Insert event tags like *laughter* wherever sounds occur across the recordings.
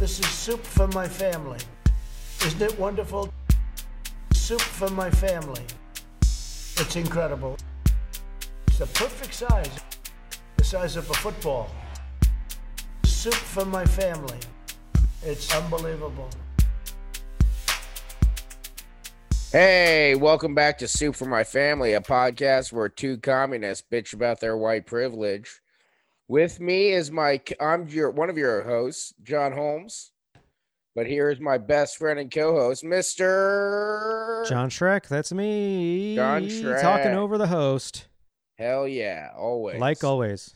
This is soup for my family. Isn't it wonderful? Soup for my family. It's incredible. It's the perfect size, the size of a football. Soup for my family. It's unbelievable. Hey, welcome back to Soup for My Family, a podcast where two communists bitch about their white privilege. With me is my I'm your one of your hosts, John Holmes. But here is my best friend and co-host, Mr. John Shrek, that's me. John Shrek. Talking over the host. Hell yeah, always. Like always.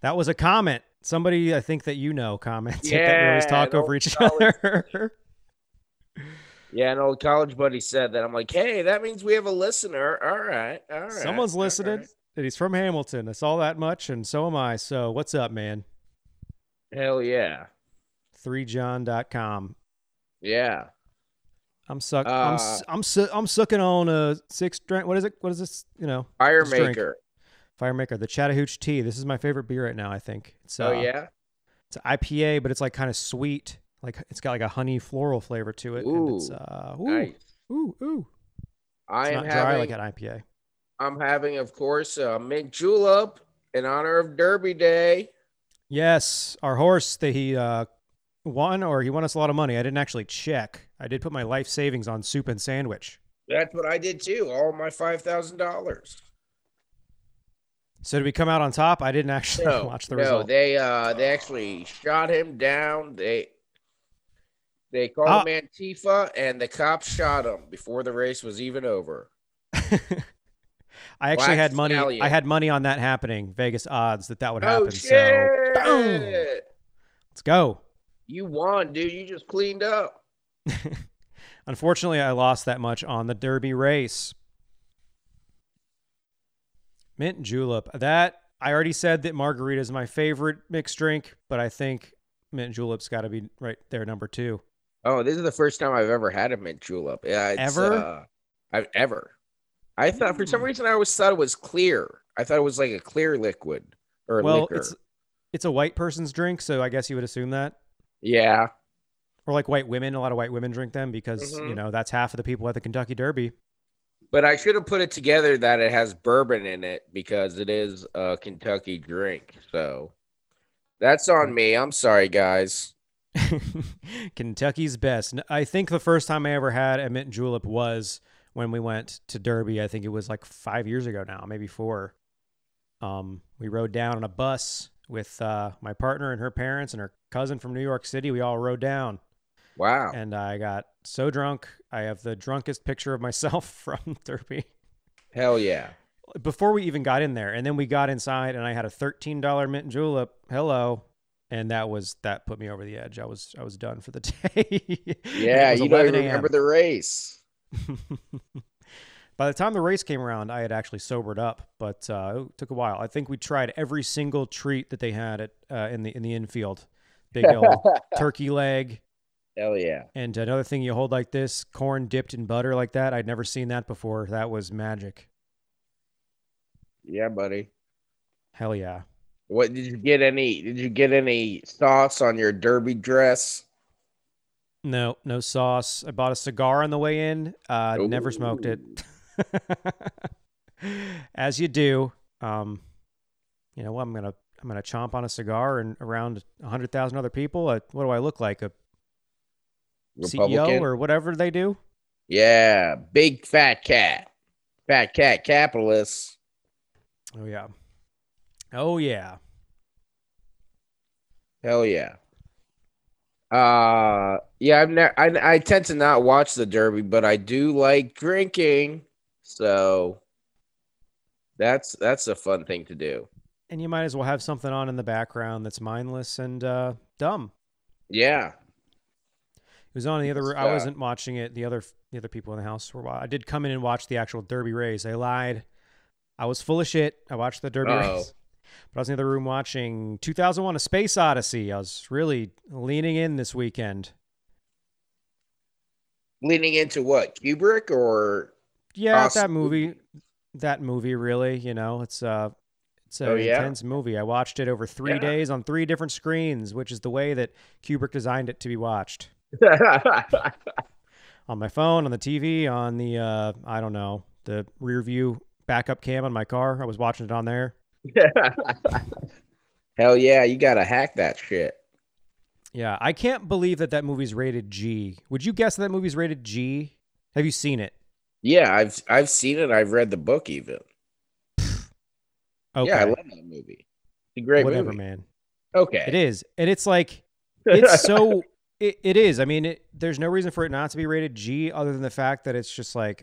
That was a comment. Somebody I think that you know commented that we always Yeah, talk an over old each college- other. *laughs* Yeah, an old college buddy said that. I'm like, hey, that means we have a listener. All right, all right. Someone's listening. right. And he's from Hamilton. That's all that much, and so am I. So what's up, man? Hell yeah, 3john.com. yeah. I'm suck I'm Uh, s- I'm su- I'm sucking on a six drink. What is it? What is this? You know, Fire maker. Fire Maker, the Chattahoochee tea. This is my favorite beer right now, I think. It's Oh uh, yeah. It's IPA, but it's like kind of sweet. Like it's got like a honey floral flavor to it. and it's Ooh, uh ooh, Nice. ooh, ooh. I It's am not dry having. like an IPA. I'm having, of course, uh, mint julep in honor of Derby Day. Yes, our horse that he uh won or he won us a lot of money. I didn't actually check. I did put my life savings on soup and sandwich. That's what I did too. All my five thousand dollars. So did we come out on top? I didn't actually No, *laughs* watch the race. no, result. they uh, they actually shot him down. They they called Ah. him Antifa, and the cops shot him before the race was even over. *laughs* I actually Black had money. Stallion. I had money on that happening. Vegas odds that that would Oh happen. shit! So boom, let's go. You won, dude. You just cleaned up. *laughs* Unfortunately, I lost that much on the Derby race. Mint julep. That I already said that margarita is my favorite mixed drink, but I think mint julep's got to be right there, number two. Oh, this is the first time I've ever had a mint julep. Yeah, it's, Ever? Uh, I've ever. I thought for some Mm. reason I always thought it was clear. I thought it was like a clear liquid or well, liquor. it's it's a white person's drink, so I guess you would assume that, Yeah, or like white women. A lot of white women drink them because you Mhm. know that's half of the people at the Kentucky Derby. but I should have put it together that it has bourbon in it because it is a Kentucky drink. So that's on me. I'm sorry, guys. *laughs* Kentucky's best. I think the first time I ever had a mint julep was when we went to Derby. I think it was like five years ago now, maybe four. Um, we rode down on a bus with uh, my partner and her parents and her cousin from New York City. We all rode down, Wow. and I got so drunk. I have the drunkest picture of myself *laughs* from Derby Hell yeah. before we even got in there. And then we got inside, and I had a thirteen dollar mint julep. Hello. And that was that put me over the edge. I was I was done for the *laughs* day. Yeah, you don't even remember the race. *laughs* By the time the race came around, I had actually sobered up, but uh, it took a while. I think we tried every single treat that they had at uh, in the in the infield. Big old *laughs* turkey leg, Hell yeah. and another thing you hold like this, corn dipped in butter like that. I'd never seen that before. That was magic. Yeah, buddy. Hell yeah. What did you get any did you get any sauce on your derby dress? No, no sauce. I bought a cigar on the way in. Uh, never smoked it. *laughs* As you do. Um, you know what? I'm gonna I'm gonna chomp on a cigar and around hundred thousand other people. Uh, what do I look like? A CEO or whatever they do? Yeah, big fat cat. Fat cat capitalist. Oh yeah. Oh yeah. Hell yeah. Uh yeah, I've never I, I tend to not watch the derby, but I do like drinking. So that's that's a fun thing to do. And you might as well have something on in the background that's mindless and uh, dumb. Yeah. It was on the other. I wasn't watching it. The other the other people in the house were. I did come in and watch the actual Derby race. I lied. I was full of shit. I watched the Derby Uh-oh. race, but I was in the other room watching 2001: A Space Odyssey. I was really leaning in this weekend. Leaning into what? Kubrick or Yeah, that movie. That movie, really. You know, it's uh, It's an Oh, yeah? intense movie. I watched it over three Yeah. days on three different screens, which is the way that Kubrick designed it to be watched *laughs* on my phone, on the TV, on the uh, I don't know the rear view backup cam on my car. I was watching it on there. *laughs* Hell yeah, you gotta hack that shit. Yeah, I can't believe that that movie's rated G. Would you guess that, movie's rated G? Have you seen it? Yeah, I've I've seen it. I've read the book even. Okay, Yeah, I love that movie. It's a great whatever, movie. man. Okay. It is, and it's like it's so. *laughs* It, it is. I mean, it, there's no reason for it not to be rated G, other than the fact that it's just like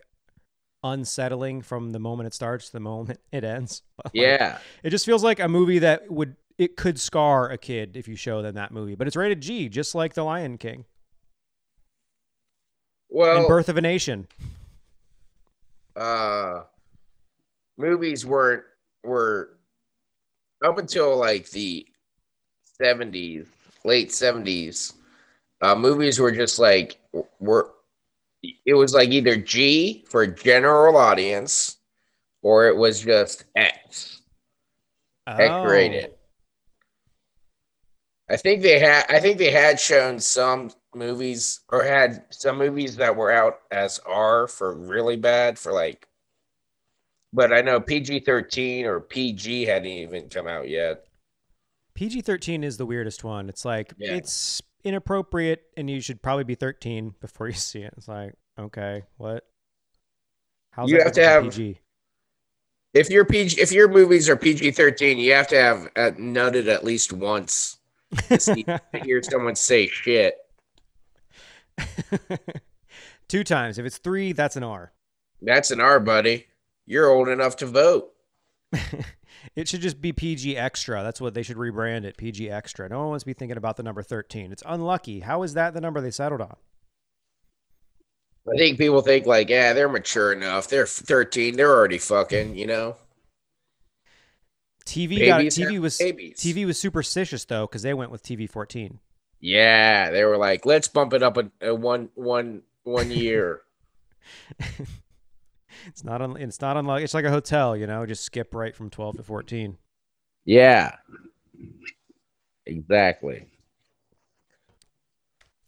unsettling from the moment it starts to the moment *laughs* it ends. *laughs* Like, Yeah. it just feels like a movie that would it could scar a kid if you show them that movie, but it's rated G, just like The Lion King Well, and Birth of a Nation. uh movies weren't were up until like the 70s late 70s uh movies were just like were it was like either g for general audience or it was just x x Oh. rated i think they had i think they had shown some movies or had some movies that were out as r for really bad for like but i know pg-13 or pg hadn't even come out yet PG thirteen is the weirdest one. It's like Yeah. it's inappropriate, and you should probably be thirteen before you see it. It's like okay, what? How's You that have to have- PG? if your pg if your movies are pg-13 you have to have uh, nutted at least once to, see, *laughs* to hear someone say shit *laughs* Two times. If it's three, that's an R. that's an r buddy you're old enough to vote *laughs* it should just be PG Extra. That's what they should rebrand it. PG Extra. No one wants to be thinking about the number 13. It's unlucky. How is that the number they settled on? I think people think like, yeah, they're mature enough. They're 13. They're already fucking, you know. TV got TV was babies. TV was superstitious though because they went with TV 14. Yeah, they were like, let's bump it up a, a one one one year. *laughs* It's not on. it's not unlike it's like a hotel, you know, just skip right from 12 to 14. yeah, exactly.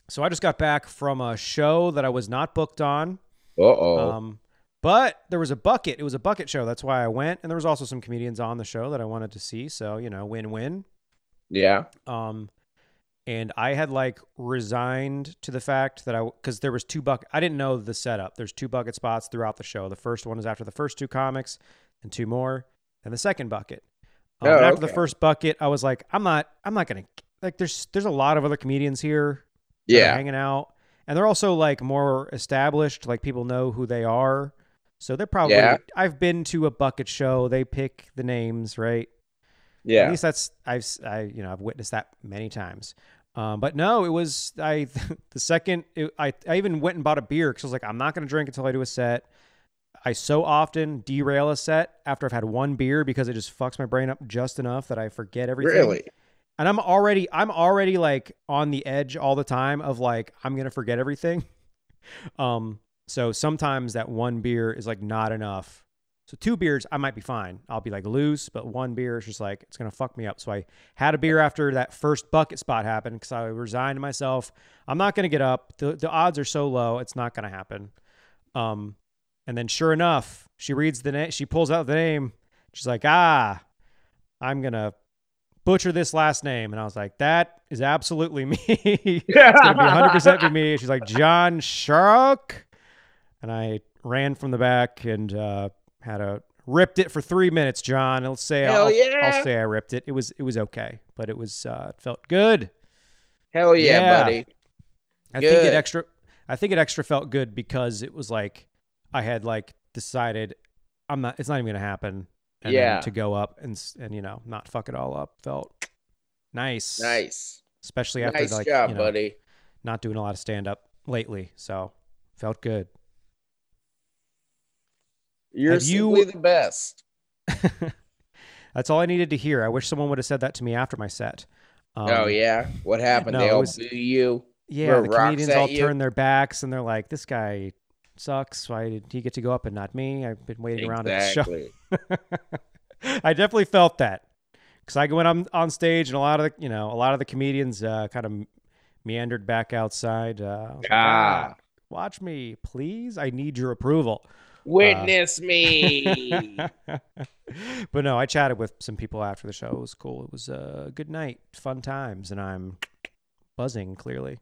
So I just got back from a show that I was not booked on. Uh oh. Um, but there was a bucket. It was a bucket show. That's why I went. And there was also some comedians on the show that I wanted to see. So, you know, win win. yeah. Um, and I had like resigned to the fact that I, because there was two bucket, I didn't know the setup. There's two bucket spots throughout the show. The first one is after the first two comics, and two more, and the second bucket. Um, Oh, after the first bucket, I was like, I'm not, I'm not gonna like. There's, there's a lot of other comedians here Yeah. hanging out, and they're also like more established. Like people know who they are, so they're probably. Yeah. I've been to a bucket show. They pick the names, right? Yeah. At least that's I've I you know I've witnessed that many times. Um, but no, it was I *laughs* the second it, I I even went and bought a beer because I was like I'm not going to drink until I do a set. I so often derail a set after I've had one beer because it just fucks my brain up just enough that I forget everything. Really? And I'm already I'm already like on the edge all the time of like I'm gonna forget everything. *laughs* Um, so sometimes that one beer is like not enough. So two beers, I might be fine. I'll be like loose, but one beer is just like it's gonna fuck me up. So I had a beer after that first bucket spot happened because I resigned to myself. I'm not gonna get up. The the odds are so low, it's not gonna happen. Um, and then sure enough, she reads the name. She pulls out the name. She's like, ah, I'm gonna butcher this last name. And I was like, that is absolutely *laughs* me. it's gonna be 100 percent me. She's like John Shark, and I ran from the back and uh, had a ripped it for three minutes. John, let's say Hell I'll, yeah. I'll say I ripped it. It was it was okay, but it was uh, it felt good. Hell yeah, Yeah. buddy. I think it extra. I think it extra felt good because it was like I had like decided I'm not. It's not even gonna happen. And Yeah. to go up and s- and you know not fuck it all up felt nice. Nice. Especially after Nice like job, you know, buddy. not doing a lot of stand up lately, so felt good. You're Have you- simply the best. *laughs* That's all I needed to hear. I wish someone would have said that to me after my set. Um, oh yeah. What happened? no, they all was- boo you. Yeah, the comedians all you? turn their backs and they're like, "This guy sucks. Why did he get to go up and not me? I've been waiting around at the show." *laughs* I definitely felt that because I went on on stage and a lot of the you know a lot of the comedians uh, kind of meandered back outside. Uh, like, Ah. watch me, please. I need your approval. Witness me. *laughs* but no, I chatted with some people after the show. It was cool. It was a good night, fun times, and I'm buzzing clearly.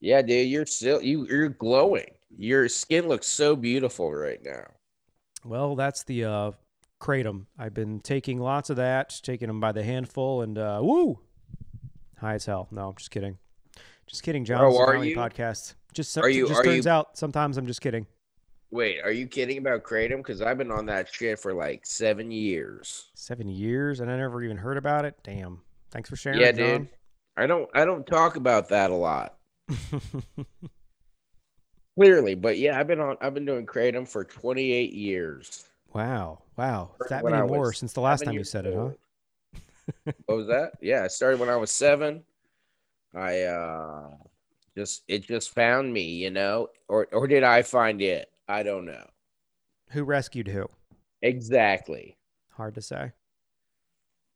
yeah, dude, you're still you you're glowing. Your skin looks so beautiful right now. Well, that's the uh, kratom. I've been taking lots of that, taking them by the handful, and uh, woo, high as hell. No, I'm just kidding. Just kidding, John. Oh, This is a are you? podcast. Just Are you- Just are turns you- out sometimes I'm just kidding. Wait, are you kidding about kratom? Because I've been on that shit for like seven years. Seven years, and I never even heard about it. Damn. Thanks for sharing, yeah, John. dude. I don't I don't talk about that a lot. *laughs* Clearly, but yeah, I've been on I've been doing kratom for 28 years. wow, wow. That many I more since the last time you said it, huh? *laughs* what was that? Yeah, I started when I was seven. I uh just it just found me, you know, or or did I find it? I don't know Who rescued who? exactly. Hard to say.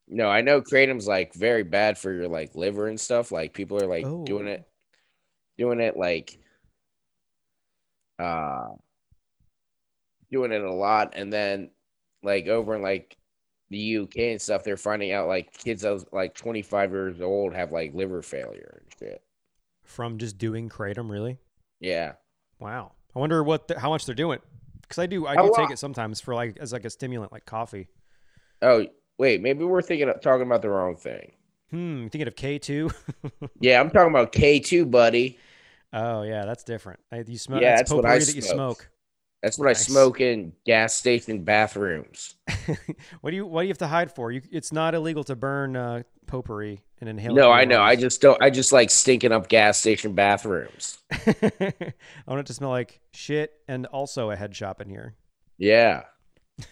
No, I know kratom's like very bad for your like liver and stuff. Like people are like Oh. doing it, doing it like, uh, doing it a lot, and then like over in like the UK and stuff, they're finding out like kids was like 25 years old have like liver failure and shit. From just doing kratom, really? Yeah. Wow. I wonder what the, how much they're doing. Because I do, I do take it sometimes for like as like a stimulant, like coffee. Oh wait, maybe we're thinking of talking about the wrong thing. Hmm. Thinking of K two. *laughs* Yeah, I'm talking about K2, buddy. oh yeah, that's different. You smoke. Yeah, Yeah, that's what I that you smoke. That's what I smoke in gas station bathrooms. *laughs* what do you What do you have to hide for? You, it's not illegal to burn uh, potpourri and inhale. it No, I know. I just don't. I just like stinking up gas station bathrooms. *laughs* I want it to smell like shit and also a head shop in here. Yeah.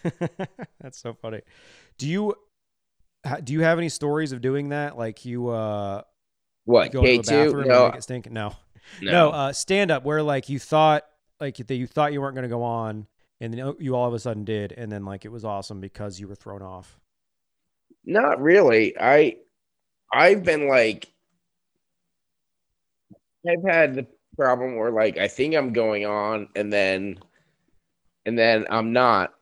*laughs* That's so funny. Do you do you have any stories of doing that? Like you uh What go K two? No, make it stink? No. no. No, uh stand up where like you thought like that you thought you weren't going to go on and then you all of a sudden did and then like it was awesome because you were thrown off. not really. I, I've been like, I've had the problem where like I think I'm going on, and then, and then I'm not,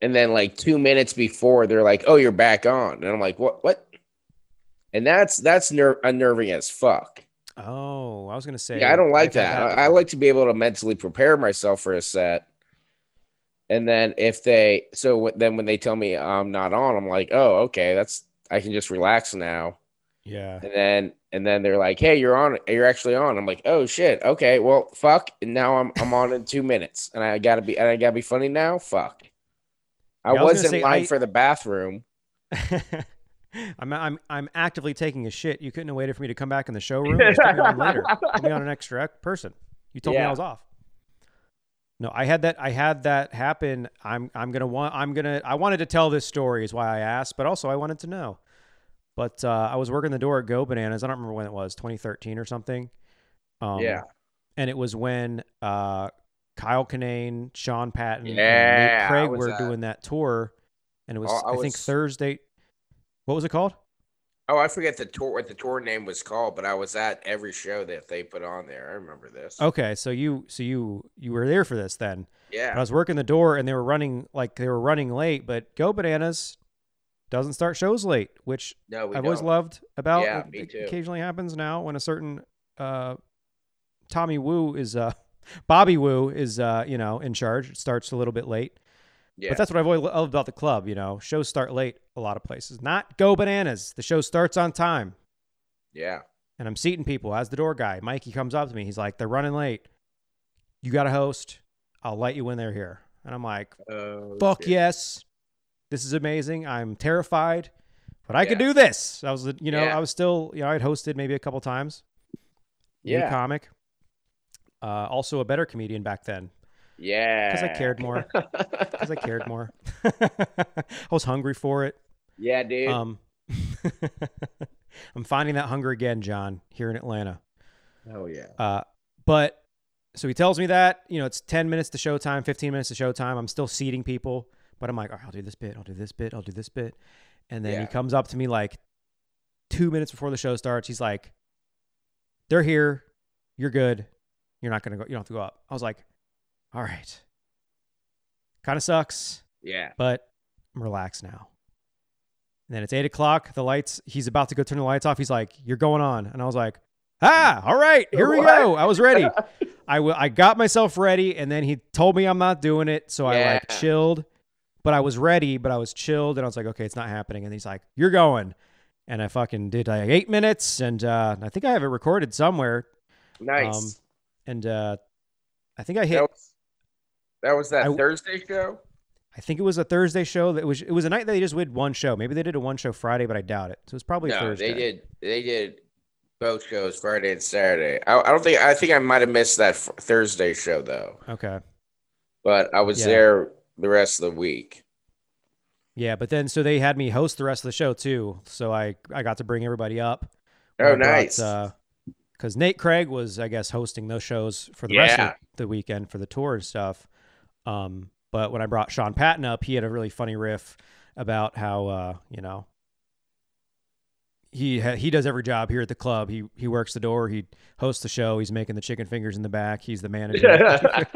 and then like two minutes before they're like, "Oh, you're back on," and I'm like, "What? What?" And that's that's ner- unnerving as fuck. Oh, I was going to say Yeah, I don't like I've that. I, I like to be able to mentally prepare myself for a set. And then if they, so then when they tell me I'm not on, I'm like, oh, okay, that's, I can just relax now. Yeah. And then, and then they're like, hey, you're on, you're actually on. I'm like, oh shit, okay, well, fuck. And now I'm, I'm on in two minutes, and I gotta be, and I gotta be funny now. Fuck. I Yeah, I was was, in say, line I- for the bathroom. *laughs* I'm I'm I'm actively taking a shit. You couldn't have waited for me to come back in the showroom. Just put me on *laughs* later. Put me on an extra person. You told me I was off. No, I had that. I had that happen. I'm I'm gonna want. I'm gonna. I wanted to tell this story is why I asked, but also I wanted to know. But uh, I was working the door at Go Bananas. I don't remember when it was, 2013 or something. Um, Yeah. and it was when uh, Kyle Kinane, Sean Patton, and Yeah, Nate Craig were at- doing that tour, and it was Oh, I I, think was- Thursday. What was it called? Oh, I forget the tour, what the tour name was called, but I was at every show that they put on there. I remember this. Okay, so you so you you were there for this then. But I was working the door and they were running like they were running late, but Go Bananas doesn't start shows late, which No, I've always don't. loved about. Yeah, it, me too. occasionally happens now when a certain uh, Tommy Woo is uh, *laughs* Bobby Woo is uh, you know in charge. It starts a little bit late, Yeah. but that's what I've always loved about the club. You know, shows start late a lot of places. Not Go Bananas. The show starts on time. yeah. and I'm seating people as the door guy. Mikey comes up to me. He's like, "They're running late. You got a host. I'll let you when they're here." And I'm like, Oh, "Fuck shit. yes, this is amazing. I'm terrified, but I could do this." I was, you know, Yeah. I was still, you know, I'd hosted maybe a couple times. New Yeah. comic. Uh, also a better comedian back then Yeah. because I cared more. *laughs* Because I cared more. *laughs* I was hungry for it. yeah, dude. Um, *laughs* I'm finding that hunger again, John, here in Atlanta. oh yeah. Uh, but so he tells me that, you know, it's 10 minutes to showtime, 15 minutes to showtime. I'm still seating people. But I'm like, all right, I'll do this bit, I'll do this bit, I'll do this bit. And then Yeah. he comes up to me like two minutes before the show starts. He's like, they're here. You're good. You're not going to go. You don't have to go up. I was like, all right. Kind of sucks, Yeah. but I'm relaxed now. And then it's eight o'clock. The lights, he's about to go turn the lights off. He's like, you're going on. And I was like, ah, all right, here we go. I was ready. *laughs* I w- I got myself ready, and then he told me I'm not doing it, so I like chilled. But I was ready, but I was chilled, and I was like, okay, it's not happening. And he's like, you're going, and I fucking did like eight minutes, and uh, I think I have it recorded somewhere, Nice. Um, and uh, I think I hit. that, was, that was that I- Thursday show. I think it was a Thursday show. That was it was a night that they just did one show. Maybe they did a one show Friday, but I doubt it. So it was probably No, Thursday. they did. They did both shows, Friday and Saturday. I, I don't think. I think I might have missed that f- Thursday show though. Okay. But I was Yeah. there the rest of the week. Yeah, but then so they had me host the rest of the show too. So I I got to bring everybody up. Oh, nice. Uh, because Nate Craig was, I guess, hosting those shows for the rest of the weekend for the tour and stuff. Um, but when I brought Sean Patton up, he had a really funny riff about how, uh, you know, he ha- he does every job here at the club. He he works the door. He hosts the show. He's making the chicken fingers in the back. He's the manager, *laughs*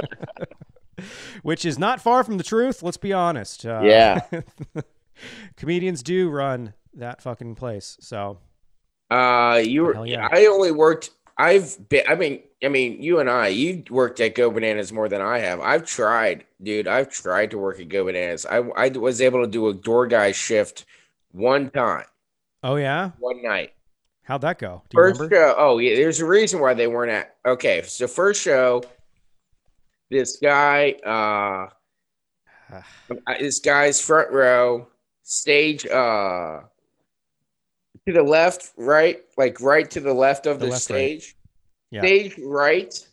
*laughs* *laughs* which is not far from the truth. Let's be honest. Uh, Yeah. *laughs* comedians do run that fucking place. So Uh, you were. Yeah. I only worked. I've been. I mean, I mean, you and I. You worked at Go Bananas more than I have. I've tried, dude. I've tried to work at Go Bananas. I I was able to do a door guy shift one time, oh yeah, one night. how'd that go? Do you First remember? show. Oh, yeah. There's a reason why they weren't at. Okay, so first show, this guy, uh, *sighs* this guy's front row, stage, uh, to the left, right, like right to the left of The the, left, right. stage, Yeah. stage right.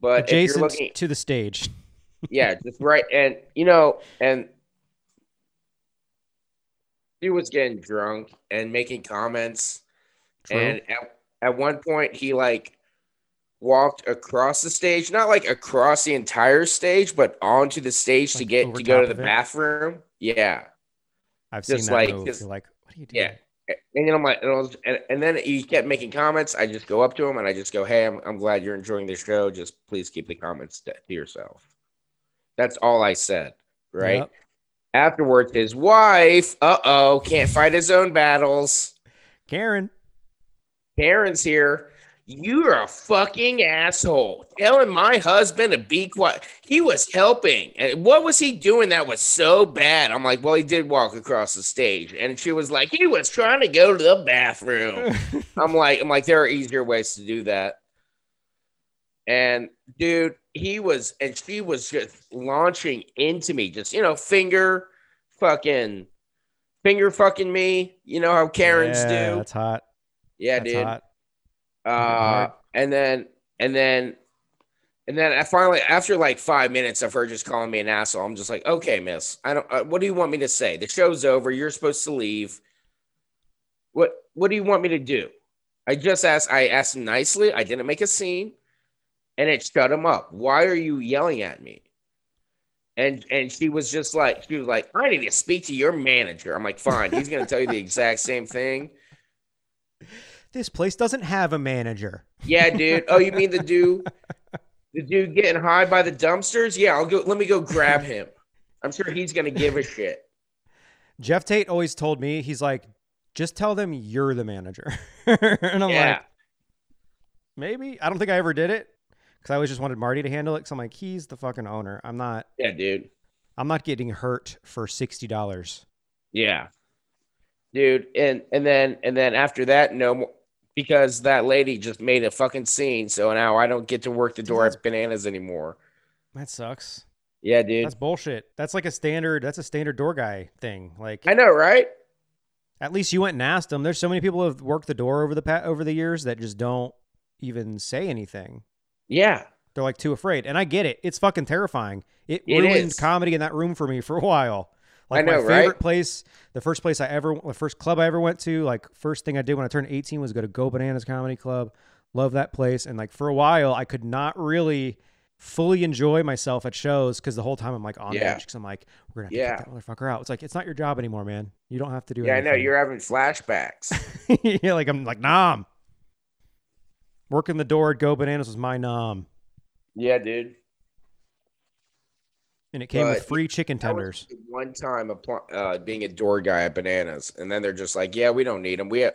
But if you're Adjacent looking, to the stage. *laughs* yeah, just right, and you know, and he was getting drunk and making comments. True. And at, at one point, he like walked across the stage, not like across the entire stage, but onto the stage to get to go to the bathroom. Yeah. I've seen just that like- move. just- You're like, what are you doing? Yeah. And then I'm like, and, was, and, and then he kept making comments. I just go up to him and I just go, Hey, I'm, I'm glad you're enjoying the show. Just please keep the comments to, to yourself. That's all I said. Right. Yep. Afterwards, his wife, uh oh, can't fight his own battles. Karen. Karen's here. You're a fucking asshole. Telling my husband to be quiet. He was helping. And what was he doing that was so bad? I'm like, well, he did walk across the stage. And she was like, he was trying to go to the bathroom. *laughs* I'm like, I'm like, there are easier ways to do that. And dude, he was, and she was just launching into me, just you know, finger fucking finger fucking me. You know how Karens yeah, do. That's hot. Yeah, that's dude. hot. Uh, and then and then and then I finally, after like five minutes of her just calling me an asshole, I'm just like, okay, miss, I don't. Uh, what do you want me to say? The show's over. You're supposed to leave. What What do you want me to do? I just asked. I asked nicely. I didn't make a scene, and it shut him up. Why are you yelling at me? And and she was just like, she was like, I need to speak to your manager. I'm like, fine. He's gonna tell you the exact same thing. This place doesn't have a manager. Yeah, dude. Oh, you mean the dude, the dude getting high by the dumpsters? Yeah, I'll go. Let me go grab him. I'm sure he's gonna give a shit. Jeff Tate always told me, he's like, just tell them you're the manager. *laughs* and I'm yeah, like, maybe. I don't think I ever did it because I always just wanted Marty to handle it. Because I'm like, he's the fucking owner. I'm not. yeah, dude. I'm not getting hurt for sixty dollars. Yeah, dude. And and then and then after that, no more because that lady just made a fucking scene. So now I don't get to work the door at bananas anymore. That sucks. Yeah, dude. That's bullshit. That's like a standard. That's a standard door guy thing. Like I know, right? at least you went and asked them. There's so many people who have worked the door over the pa- over the years that just don't even say anything. Yeah, They're like too afraid, and I get it. It's fucking terrifying. It, It ruined is. comedy in that room for me for a while. I Like know, my right? favorite place, the first place I ever, the first club I ever went to, like first thing I did when I turned 18 was go to Go Bananas Comedy Club. Love that place, and like for a while I could not really fully enjoy myself at shows because the whole time I'm like on Yeah. edge because I'm like, we're gonna Yeah. have to kick that motherfucker out. It's like it's not your job anymore, man. You don't have to do. It. Yeah, I know. You're having flashbacks. *laughs* yeah, like I'm like nom. Working the door at Go Bananas was my nom, yeah, dude. And it came with free chicken tenders. One time, uh, being a door guy at Bananas, and then they're just like, "Yeah, we don't need them." We, have...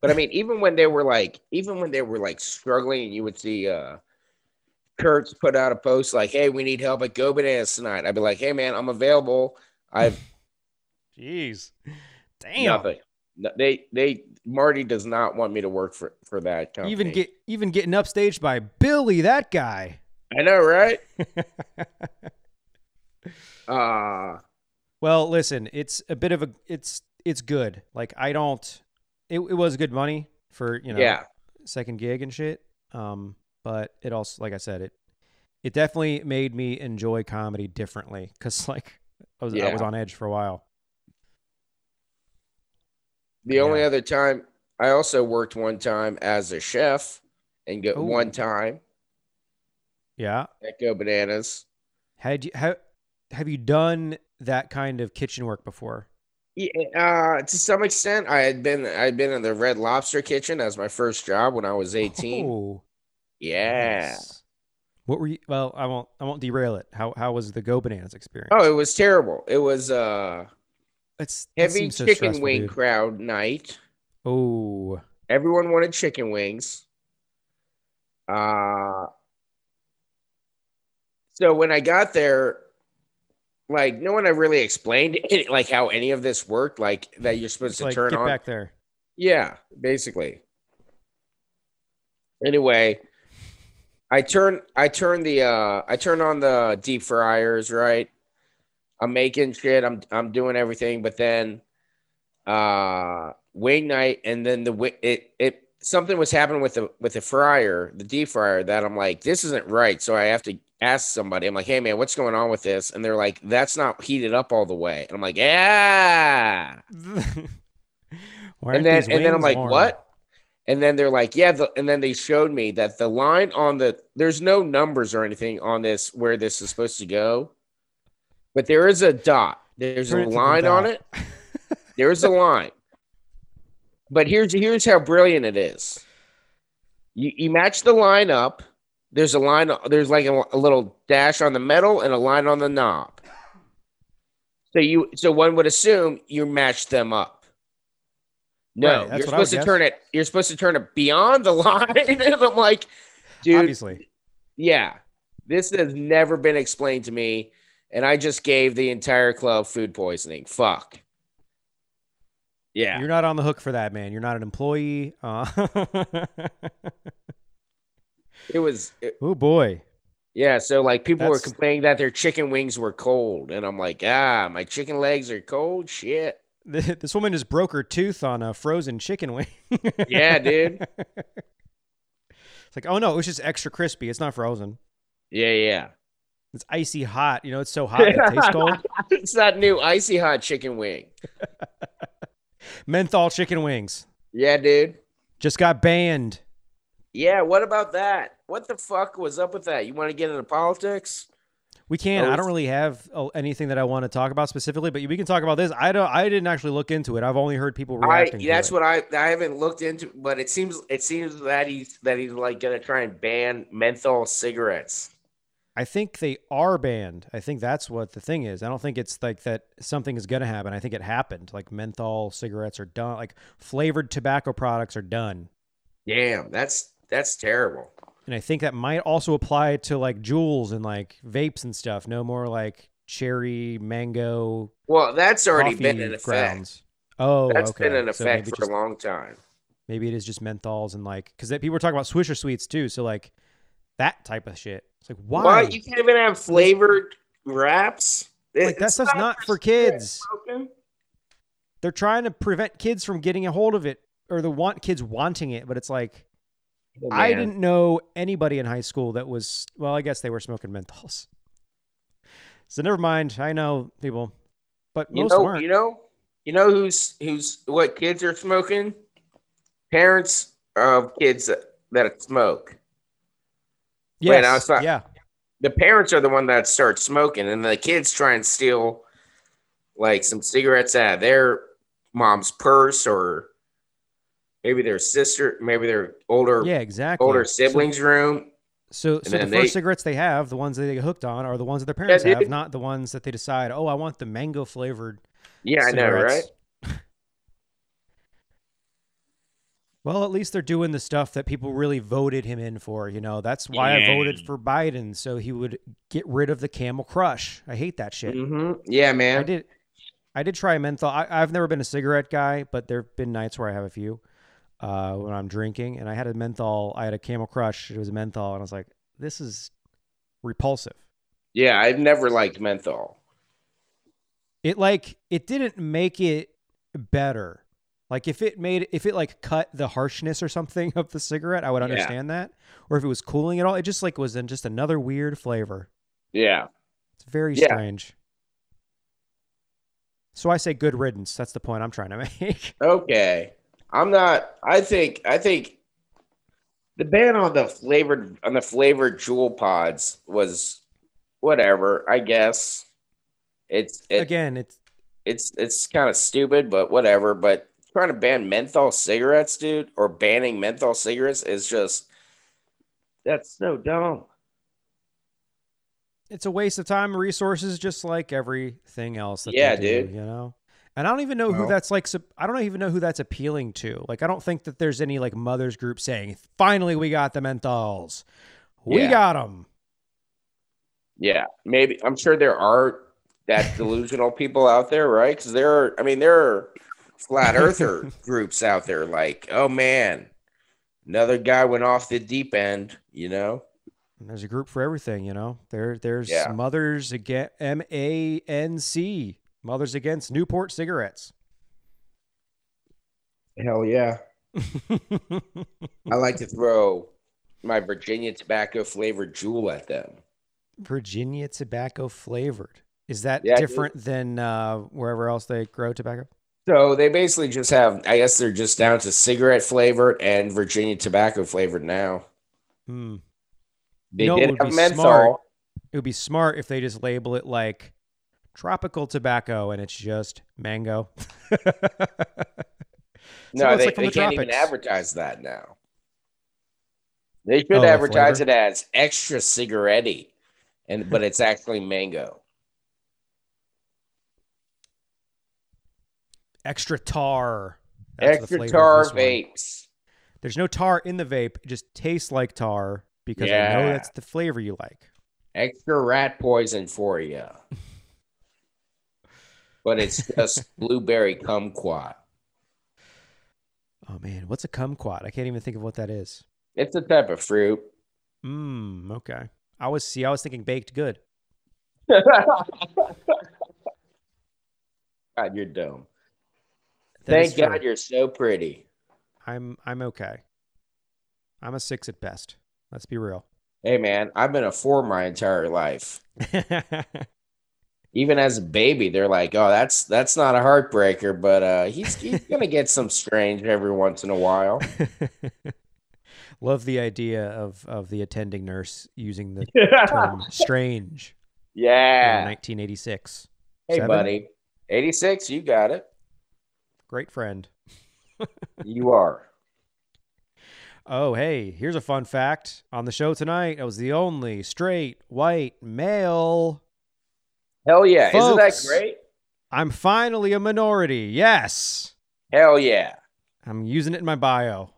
but I mean, even when they were like, even when they were like struggling, and you would see uh, Kurtz put out a post like, "Hey, we need help at Go Bananas tonight." I'd be like, "Hey, man, I'm available." I've *laughs* Jeez, damn. nothing. No, they they Marty does not want me to work for for that company. Even get even getting upstaged by Billy, that guy. I know, right? *laughs* Uh Well, listen, it's a bit of a it's it's good. Like I don't it, it was good money for, you know, yeah, second gig and shit. Um, but it also like I said, it it definitely made me enjoy comedy differently cuz *laughs* like I was I was on edge for a while. The only other time I also worked one time as a chef and go Ooh. one time Yeah. Go Bananas. Had you have have you done that kind of kitchen work before? Yeah, uh, to some extent, I had been I had been in the Red Lobster kitchen as my first job when I was eighteen. Oh, yeah. nice. What were you? Well, I won't. I won't derail it. How how was the Go Bananas experience? Oh, it was terrible. It was uh it's heavy so chicken wing dude. crowd night. Oh, Everyone wanted chicken wings. Uh so when I got there, like no one had really explained *laughs* it, like how any of this worked, like that you're supposed it's to like turn get on. back there. Yeah, basically. Anyway, I turn I turn the uh I turn on the deep fryers, right? I'm making shit, I'm I'm doing everything, but then uh wing night and then the it it something was happening with the with the fryer, the deep fryer that I'm like this isn't right, so I have to ask somebody. I'm like, "Hey man, what's going on with this?" And they're like, "That's not heated up all the way." And I'm like, "Yeah." *laughs* And then and then I'm like, warm? what? And then they're like, yeah. The, and then they showed me that the line on the there's no numbers or anything on this where this is supposed to go, but there is a dot. There's Turn a line on it. *laughs* There's a line. But here's here's how brilliant it is. You you match the line up. There's a line. There's like a, a little dash on the metal and a line on the knob. So you so one would assume you match them up. No, Right, you're what I would supposed to guess. turn it. You're supposed to turn it beyond the *laughs* line. and I'm like, dude, Obviously, yeah, this has never been explained to me, and I just gave the entire club food poisoning. Fuck. Yeah, you're not on the hook for that, man. You're not an employee. Uh, *laughs* it was. oh boy. yeah, so like people were complaining that their chicken wings were cold, and I'm like, ah, my chicken legs are cold. Shit. This woman just broke her tooth on a frozen chicken wing. Yeah, dude. *laughs* It's like, oh no, it was just extra crispy. It's not frozen. Yeah, yeah. It's icy hot. You know, it's so hot it tastes *laughs* cold. it's that new icy hot chicken wing. *laughs* Menthol chicken wings Yeah, dude. just got banned. Yeah, what about that? What the fuck was up with that? You want to get into politics? We can. Oh, I don't really have uh, anything that I want to talk about specifically, but we can talk about this. I don't. I didn't actually look into it. I've only heard people I reacting. to that's it. what I I haven't looked into, but it seems it seems that he's that he's like gonna try and ban menthol cigarettes. I think they are banned. I think that's what the thing is. I don't think it's like that something is going to happen. I think it happened. Like menthol cigarettes are done. Like flavored tobacco products are done. Damn, that's that's terrible. And I think that might also apply to like Juuls and like vapes and stuff. No more like cherry, mango, Well, that's already been in effect. grounds. Oh, That's okay. been in effect maybe for just- a long time. Maybe it is just menthols and like because people were talking about Swisher sweets too. So like that type of shit. It's like why? Why you can't even have flavored wraps? Like that stuff's not for kids. They're trying to prevent kids from getting a hold of it or the want kids wanting it, but it's like Oh, I didn't know anybody in high school that was well, I guess they were smoking menthols. So never mind. I know people, but You most know, weren't. you know, you know who's who's what kids are smoking? Parents of kids that, that smoke. yes, not- yeah. the parents are the one that start smoking, and the kids try and steal like some cigarettes out of their mom's purse or maybe their sister, maybe their older Yeah, exactly. older So- siblings' room. So, so, the then first cigarettes they have, the ones that they get hooked on, are the ones that their parents have, not the ones that they decide. Oh, I want the mango flavored. Yeah, I know, right? *laughs* Well, at least they're doing the stuff that people really voted him in for. You know, that's why I voted for Biden, so he would get rid of the Camel Crush. I hate that shit. hmm Yeah, man. I did. I did try menthol. I, I've never been a cigarette guy, but there've been nights where I have a few uh, when I'm drinking, and I had a menthol. I had a Camel Crush. It was a menthol, and I was like, "This is repulsive." Yeah, I've never liked menthol. It like it didn't make it better. Like if it made if it like cut the harshness or something *laughs* of the cigarette, I would Yeah. understand that. Or if it was cooling at all, it just like was in just another weird flavor. Yeah. It's very Yeah. strange. So I say good riddance. That's the point I'm trying to *laughs* make. Okay. I'm not I think I think the ban on the flavored on the flavored Juul pods was whatever, I guess. It's it, Again, it's it's it's kind of stupid, but whatever. But trying to ban menthol cigarettes, dude, or banning menthol cigarettes is just that's so dumb. it's a waste of time and resources, just like everything else. That Yeah, do, dude. You know, and I don't even know who that's like. I don't even know who that's appealing to. Like, I don't think that there's any like mothers group saying, "Finally, we got the menthols. We Yeah. got them." Yeah, maybe I'm sure there are that *laughs* delusional people out there, right? Because there are, I mean, there are flat earther *laughs* groups out there. Like, oh man, another guy went off the deep end. You know? And there's a group for everything. You know, there there's Yeah. mothers again, M A N C mothers against Newport cigarettes. Hell yeah! *laughs* I like to throw my Virginia tobacco flavored Juul at them. Virginia tobacco flavored. Is that Yeah, different than uh, wherever else they grow tobacco? So they basically just have, I guess they're just down to cigarette flavored and Virginia tobacco flavored now. Hmm. They know what did would have be menthol. smart? It would be smart if they just label it like tropical tobacco and it's just mango. *laughs* No, they, like they the can't even advertise that now. They should Oh, advertise it as extra cigarette and but it's actually mango. *laughs* Extra tar. That's extra tar this one. vapes. There's no tar in the vape. It just tastes like tar because I know that's the flavor you like. Extra rat poison for you. *laughs* but it's just *laughs* blueberry kumquat. Oh man, what's a kumquat? I can't even think of what that is. It's a type of fruit. Mmm. Okay. I was see. I was thinking baked good. *laughs* God, you're dumb. That Thank God true. you're so pretty. I'm I'm okay. I'm a six at best. Let's be real. Hey man, I've been a four my entire life. *laughs* Even as a baby, they're like, "Oh, that's that's not a heartbreaker, but uh, he's he's *laughs* gonna get some strange every once in a while." *laughs* Love the idea of of the attending nurse using the term *laughs* strange in yeah. 1986. Hey, Seven? buddy. 86, you got it. Great friend. You are. Oh, hey, here's a fun fact. On the show tonight, I was the only straight white male. Hell yeah. Isn't that great? I'm finally a minority. Yes. Hell yeah. I'm using it in my bio.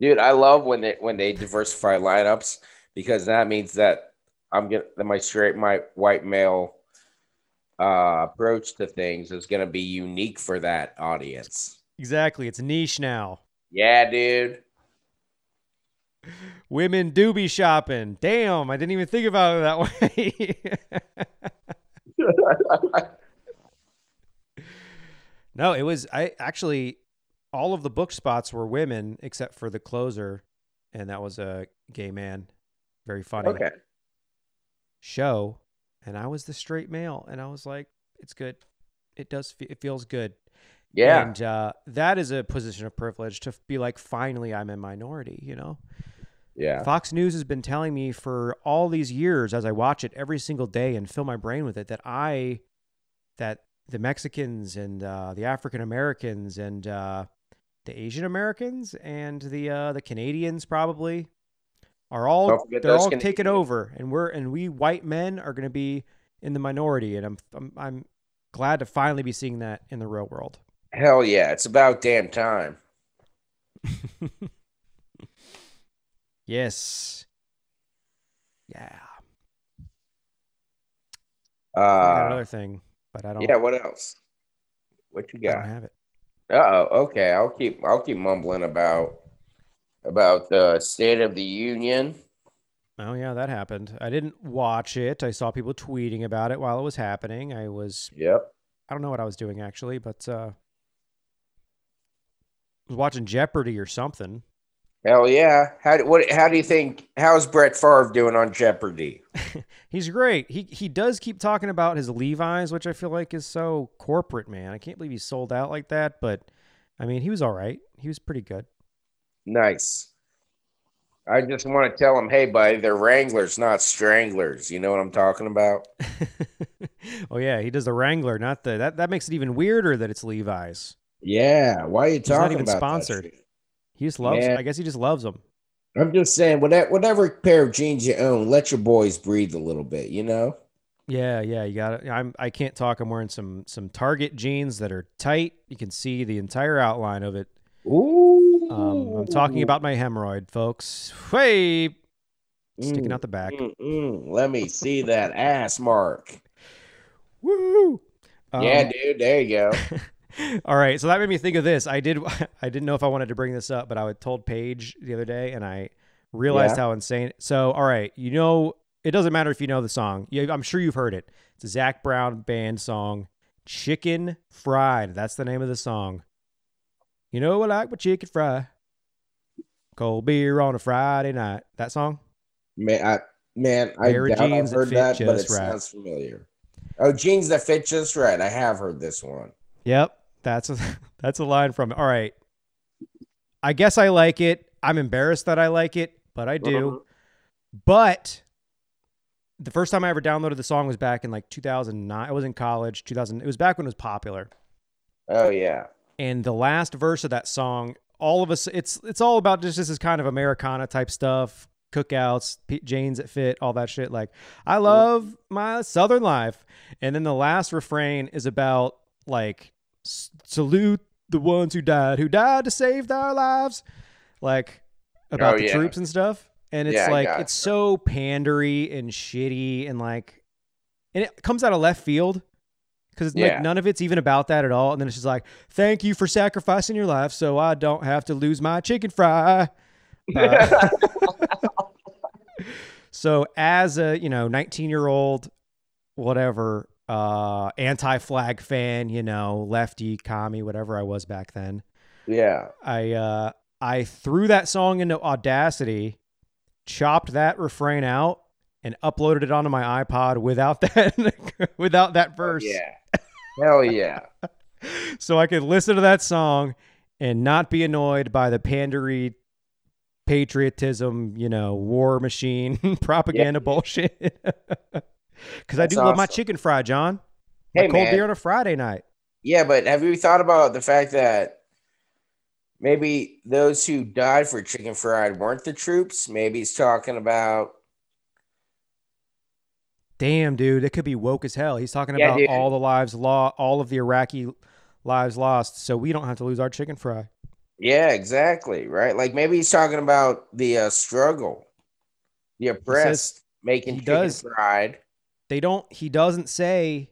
Dude, I love when they when they diversify lineups because that means that I'm gonna that my straight my white male uh approach to things is gonna be unique for that audience. Exactly. It's niche now. Yeah, dude. Women do be shopping. Damn, I didn't even think about it that *laughs* way. no, it was I actually all of the book spots were women except for the closer and that was a gay man. Very funny okay. show and I was the straight male and I was like it's good. It does fe- it feels good. Yeah. And uh, that is a position of privilege to be like, finally, I'm a minority, you know? Yeah. Fox News has been telling me for all these years as I watch it every single day and fill my brain with it that I that the Mexicans and uh, the African Americans and uh, the Asian Americans and the uh, the Canadians probably are all they're all taking Canadians. over and we're and we white men are going to be in the minority and I'm, I'm I'm glad to finally be seeing that in the real world. Hell yeah. It's about damn time. *laughs* Yes. Yeah. Uh, another thing, but I don't. yeah. What else? What you got? I don't have it. Uh oh. Okay. I'll keep. I'll keep mumbling about about the State of the Union. Oh yeah, that happened. I didn't watch it. I saw people tweeting about it while it was happening. I was Yep. I don't know what I was doing actually, but uh I was watching Jeopardy or something. Hell yeah. How do, what? How do you think? How's Brett Favre doing on Jeopardy? *laughs* He's great. He he does keep talking about his Levi's, which I feel like is so corporate, man. I can't believe he sold out like that, but I mean, he was all right. He was pretty good. Nice. I just want to tell him, hey, buddy, they're Wranglers, not Stranglers. You know what I'm talking about? *laughs* oh yeah, he does the Wrangler, not the that that makes it even weirder that it's Levi's. Yeah. Why are you talking about it? He's not even about that sponsored. shit? He just loves. Man. I guess he just loves them. I'm just saying, whatever, whatever pair of jeans you own, let your boys breathe a little bit. You know? Yeah, yeah, you got it. I'm. I can't talk. I'm wearing some some Target jeans that are tight. You can see the entire outline of it. Ooh. Um, I'm talking about my hemorrhoid, folks. Hey, sticking out the back. Mm-mm. Let me see that ass mark. *laughs* Woo! yeah, Um, dude. There you go. *laughs* *laughs* All right, so that made me think of this. I did. *laughs* I didn't know if I wanted to bring this up, but I told Paige the other day, and I realized Yeah. how insane. So, all right, you know, it doesn't matter if you know the song. You, I'm sure you've heard it. It's a Zac Brown band song, "Chicken Fried." That's the name of the song. You know, I like my chicken fry. Cold beer on a Friday night. That song. Man, I man, I of doubt I've jeans that heard that, but it right. sounds familiar. Oh, jeans that fit just right. I have heard this one. Yep, that's a *laughs* that's a line from. All right. I guess I like it. I'm embarrassed that I like it, but I do. Uh-huh. But the first time I ever downloaded the song was back in like 2009. I was in college, 2000. It was back when it was popular. Oh yeah. And the last verse of that song, all of us, it's it's all about just this is kind of Americana type stuff, cookouts, P- Janes that fit, all that shit. Like I love my Southern life, and then the last refrain is about like salute the ones who died, who died to save our lives, like about Oh, the yeah. troops and stuff. And it's Yeah, like it's so pandery and shitty and like, and it comes out of left field because Yeah. like none of it's even about that at all. And then it's just like, thank you for sacrificing your life so I don't have to lose my chicken fry. *laughs* Uh, so as a you know 19 year old whatever uh anti-flag fan you know lefty commie whatever i was back then yeah. i uh i threw that song into audacity chopped that refrain out and uploaded it onto my ipod without *laughs* that without that verse Oh, Yeah. Hell yeah. *laughs* so I could listen to that song and not be annoyed by the pandery patriotism, you know, war machine *laughs* propaganda bullshit. Because I do love my chicken fry, John. Hey cold man. beer on a Friday night. Yeah, but have you thought about the fact that maybe those who died for chicken fried weren't the troops? Maybe he's talking about Damn, dude, it could be woke as hell. He's talking Yeah, about dude. all the lives lost, all of the Iraqi lives lost, so we don't have to lose our chicken fry. Yeah, exactly. Right. Like maybe he's talking about the uh, struggle, the oppressed making he chicken does. fried. They don't. He doesn't say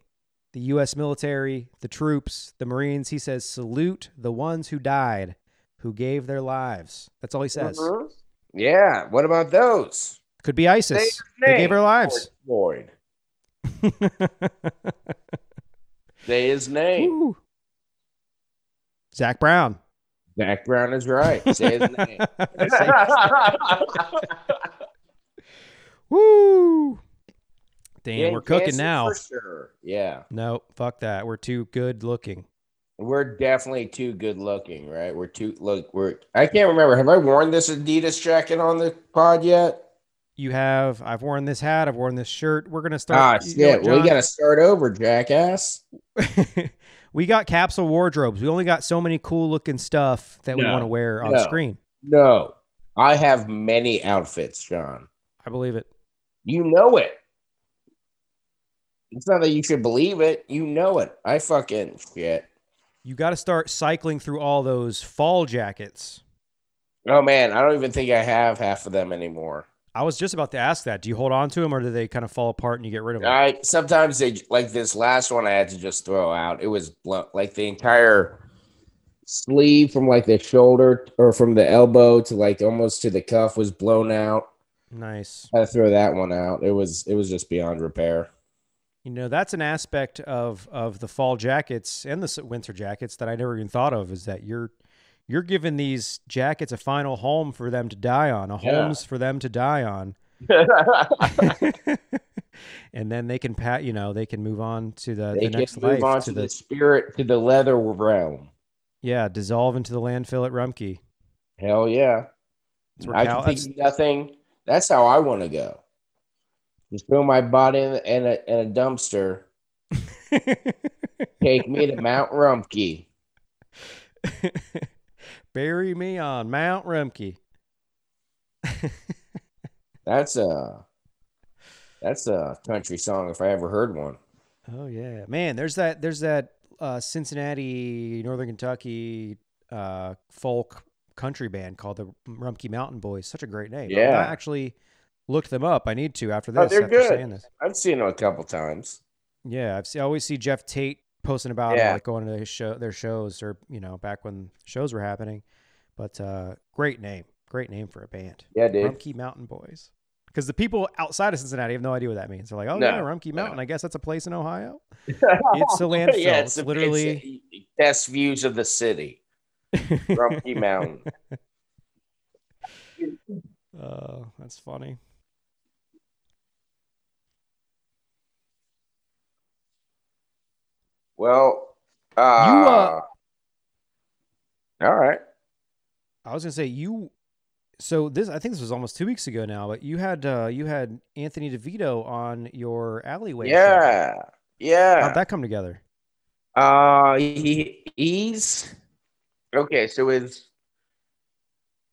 the U.S. military, the troops, the Marines. He says salute the ones who died, who gave their lives. That's all he says. Mhm. Yeah. What about those? Could be ISIS. They gave their lives. Floyd. *laughs* Say his name. Woo. Zac Brown. Zac Brown is right. Say his name. *laughs* Woo. Damn, In we're cooking now. For sure. Yeah. No, fuck that. We're too good looking. We're definitely too good looking, right? We're too look. We're. I can't remember. Have I worn this Adidas jacket on the pod yet? You have. I've worn this hat. I've worn this shirt. We're gonna start. Ah, you know shit. what, we got to start over, jackass. *laughs* we got capsule wardrobes. We only got so many cool looking stuff that we want to wear on no. screen. No, I have many outfits, John. I believe it. You know it. It's not that you should believe it. You know it. I fucking shit. You got to start cycling through all those fall jackets. Oh man, I don't even think I have half of them anymore. I was just about to ask that. Do you hold on to them or do they kind of fall apart and you get rid of them? I sometimes they like this last one I had to just throw out. It was blown like the entire sleeve from like the shoulder or from the elbow to like almost to the cuff was blown out. nice. I had to throw that one out. It was it was just beyond repair. You know, that's an aspect of of the fall jackets and the winter jackets that I never even thought of is that you're you're giving these jackets a final home for them to die on, a Yeah. homes for them to die on. *laughs* *laughs* and then they can pat, you know, they can move on to the, they the can next move life on to to the the spirit to the leather realm. yeah, dissolve into the landfill at Rumpke. Hell yeah. I Cal- can think nothing. That's how I want to go. Just throw my body in, in, a, in a dumpster. *laughs* Take me to Mount Rumpke. *laughs* Bury me on Mount Rumpke. *laughs* That's a that's a country song if I ever heard one. Oh yeah, man. There's that. There's that uh, Cincinnati, Northern Kentucky uh, folk country band called the Rumpke Mountain Boys. Such a great name. Yeah. Yeah. actually looked them up. I need to after this. Oh, they're good. saying this. I've seen them a couple times. Yeah, I've see, I always see Jeff Tate posting about Yeah. like going to his show, their shows, or you know, back when shows were happening. But uh, great name, great name for a band, Yeah, dude. Rumpke Mountain Boys. Because the people outside of Cincinnati have no idea what that means. They're like, "Oh No, yeah, Rumpke no. Mountain. I guess that's a place in Ohio." *laughs* It's a landfill. yeah, It's the- literally- the best views of the city. Rumpke *laughs* Mountain. Oh, that's funny. Well, uh, uh, all right. I was gonna say you. So this, I think this was almost two weeks ago now, but you had uh, you had Anthony DeVito on your alleyway. show. Yeah, yeah. How'd that come together? Uh, he he's okay. So his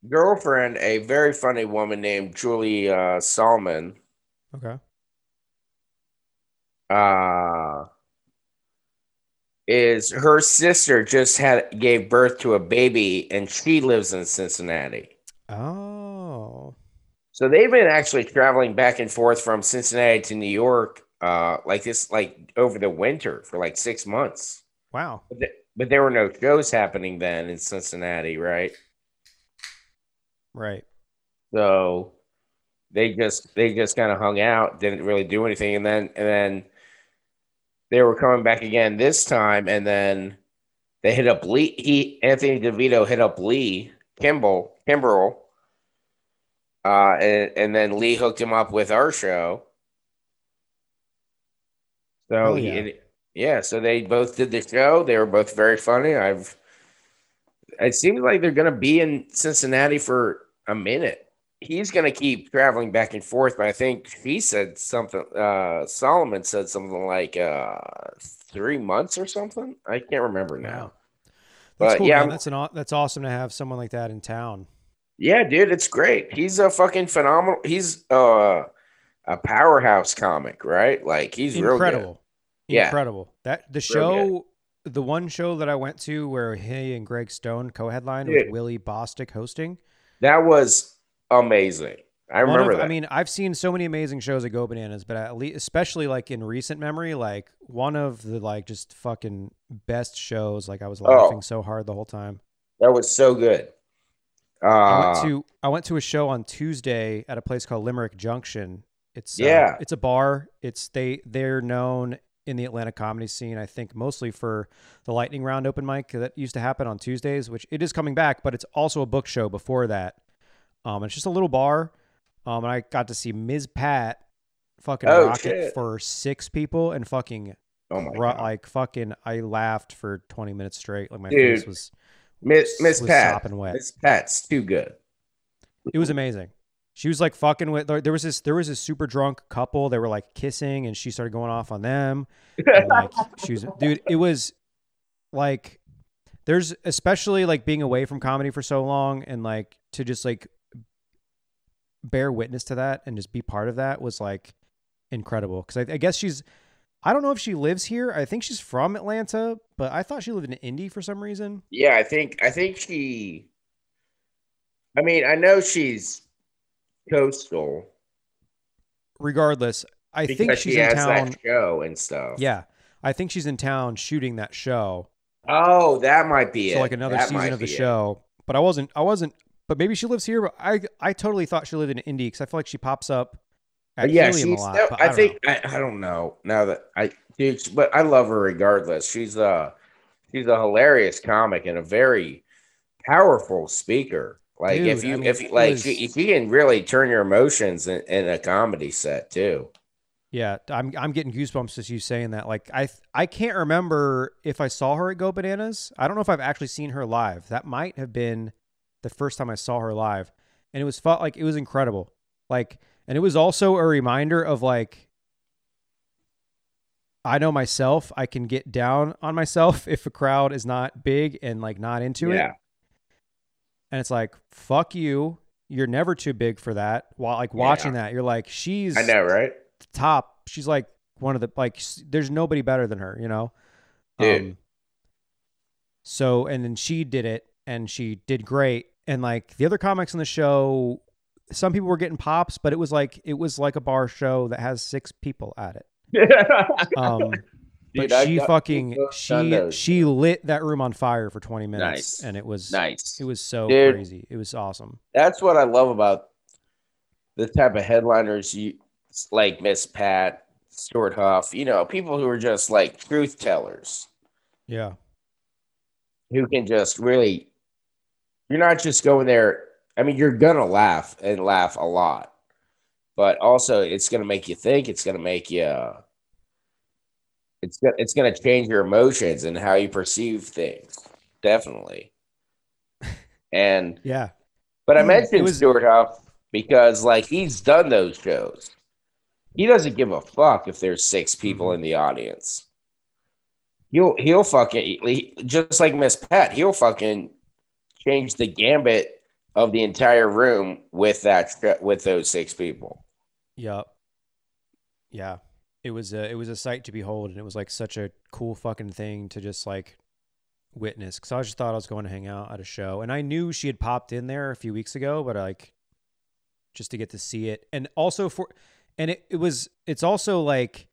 girlfriend, a very funny woman named Julie uh, Salmon, Okay. uh, is her sister just had gave birth to a baby, and she lives in Cincinnati. Oh. So they've been actually traveling back and forth from Cincinnati to New York, uh, like this, like over the winter for like six months. Wow. But, th- but there were no shows happening then in Cincinnati, right? Right. So they just they just kind of hung out, didn't really do anything, and then and then they were coming back again this time, and then they hit up Lee. He Anthony DeVito hit up Lee Kimball Kimbrell, uh, and and then Lee hooked him up with our show. So Oh, he- yeah. it- yeah, so they both did the show. They were both very funny. I've it seems like they're gonna be in Cincinnati for a minute. He's gonna keep traveling back and forth, but I think he said something. Uh, Solomon said something like uh, three months or something. I can't remember now. That's But, cool, yeah, man. That's an that's awesome to have someone like that in town. Yeah, dude, it's great. He's a fucking phenomenal. He's uh, a powerhouse comic, right? Like he's. Incredible. Yeah. Incredible. That the show the one show that I went to where he and Greg Stone co-headlined Dude. with Willie Bostick hosting. That was amazing. I remember of- that. I mean, I've seen so many amazing shows at Go Bananas, but at least, especially like in recent memory, like one of the like just fucking best shows. Like I was Oh. laughing so hard the whole time. that was so good. Uh, I went to I went to a show on Tuesday at a place called Limerick Junction. It's uh, Yeah. it's a bar. It's they they're known in the Atlanta comedy scene. I think mostly for the lightning round open mic that used to happen on Tuesdays, which it is coming back, but it's also a book show before that. Um, it's just a little bar. Um, and I got to see Ms. Pat fucking Oh, rock it for six people and fucking Oh my god, like fucking. I laughed for 20 minutes straight. Like my Dude. face was. Miss Miss Pat. Miss Pat's too good. It was amazing. She was like fucking with. There was this. There was this super drunk couple. They were like kissing, and she started going off on them. And, like *laughs* she was, dude. It was like there's especially like being away from comedy for so long, and like to just like bear witness to that and just be part of that was like incredible. Because I, I guess she's. I don't know if she lives here. I think she's from Atlanta, but I thought she lived in Indy for some reason. Yeah, I think I think she. I mean, I know she's coastal Regardless, I think she she's in town. that show and stuff. Yeah, I think she's in town shooting that show. Oh, that might be it. like another That season of the be it. show. But I wasn't. I wasn't. But maybe she lives here. But I I totally thought she lived in Indy because I feel like she pops up at yeah, Helium a she's. lot. no, but I, think. I, I don't know now that I dude, but I love her regardless. She's a she's a hilarious comic and a very powerful speaker. Like if Dude, I you mean, if it like was- she, she can really turn your emotions in, in a comedy set too. Yeah, I'm I'm getting goosebumps just you saying that. Like I I can't remember if I saw her at Go Bananas. I don't know if I've actually seen her live. That might have been the first time I saw her live, and it was felt like it was incredible. Like, and it was also a reminder of like. I know myself. I can get down on myself *laughs* if a crowd is not big and like not into it. yeah, And it's like, fuck you. You're never too big for that. While like watching that, you're like, she's I know, right? top. She's like one of the like. There's nobody better than her, you know. Um, Dude. so and then she did it, and she did great. And like the other comics in the show, some people were getting pops, but it was like it was like a bar show that has six people at it. *laughs* Um, Dude, but I've she fucking she she lit that room on fire for 20 minutes, Nice. and it was nice. it was so Dude. crazy. It was awesome. That's what I love about the type of headliners you like Miss Pat, Stewart Huff, you know, people who are just like truth tellers Yeah. who can just really you're not just going there. I mean, you're gonna laugh and laugh a lot, but also it's gonna make you think, it's gonna make you it's gonna it's gonna change your emotions and how you perceive things. Definitely. *laughs* And Yeah. But I mentioned was- Stewart Huff because like he's done those shows. He doesn't give a fuck if there's six people Mhm. in the audience. He'll he'll fucking just like Miss Pat, he'll fucking change the gambit of the entire room with that with those six people. Yep. Yeah. It was a it was a sight to behold, and it was like such a cool fucking thing to just like witness. Because I just thought I was going to hang out at a show, and I knew she had popped in there a few weeks ago, but like just to get to see it, and also for, and it it was it's also like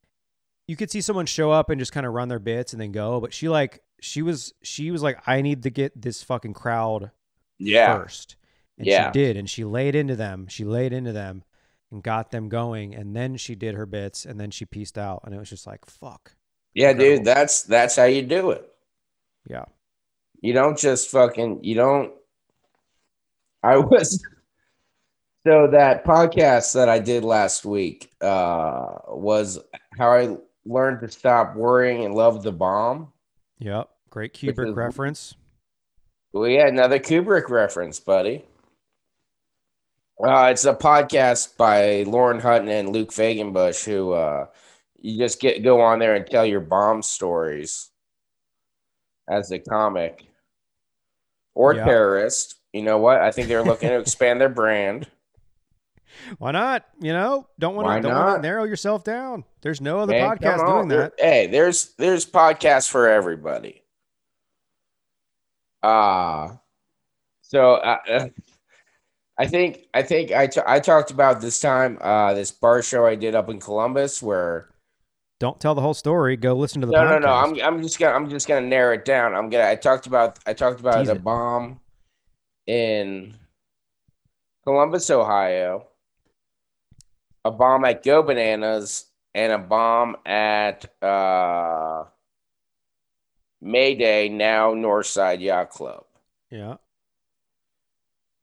you could see someone show up and just kind of run their bits and then go, but she like she was she was like I need to get this fucking crowd Yeah. first. And Yeah. she did. And she laid into them. She laid into them and got them going. And then she did her bits and then she pieced out. And it was just like, fuck. Yeah, Incredible. dude, that's that's how you do it. Yeah. You don't just fucking you don't I was *laughs* so that podcast that I did last week uh was how I learned to stop worrying and love the bomb. Yep. Great Kubrick reference. We yeah, another Kubrick reference, buddy. Uh, it's a podcast by Lauren Hutton and Luke Fagenbush, who uh, you just get go on there and tell your bomb stories as a comic or Yeah. terrorist. You know what? I think they're looking to expand their brand. *laughs* Why not? You know, don't want to don't want not? to narrow yourself down. There's no other Man, podcast doing that. There- Hey, there's there's podcasts for everybody. Ah, so uh, I think I think I t- I talked about this time uh this bar show I did up in Columbus where Don't tell the whole story. Go listen to the no podcast. no no I'm I'm just gonna I'm just gonna narrow it down. I'm gonna I talked about I talked about Tease a it. bomb in Columbus, Ohio, a bomb at Go Bananas, and a bomb at uh Mayday, now Northside Yacht Club. yeah.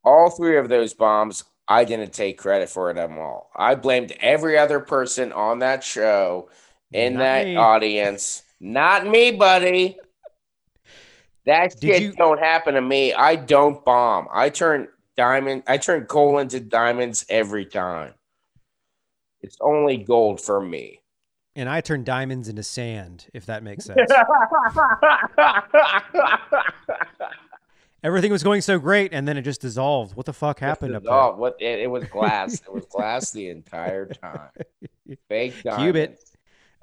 All three of those bombs, I didn't take credit for them all. I blamed every other person on that show in Not that me. audience. Not me, buddy. That Did shit you- don't happen to me. I don't bomb. I turn diamond. I turn coal into diamonds every time. It's only gold for me. And I turned diamonds into sand, if that makes sense. *laughs* Everything was going so great, and then it just dissolved. What the fuck happened up Oh, what? It, it was glass. it was glass the entire time. *laughs* Fake Cubit.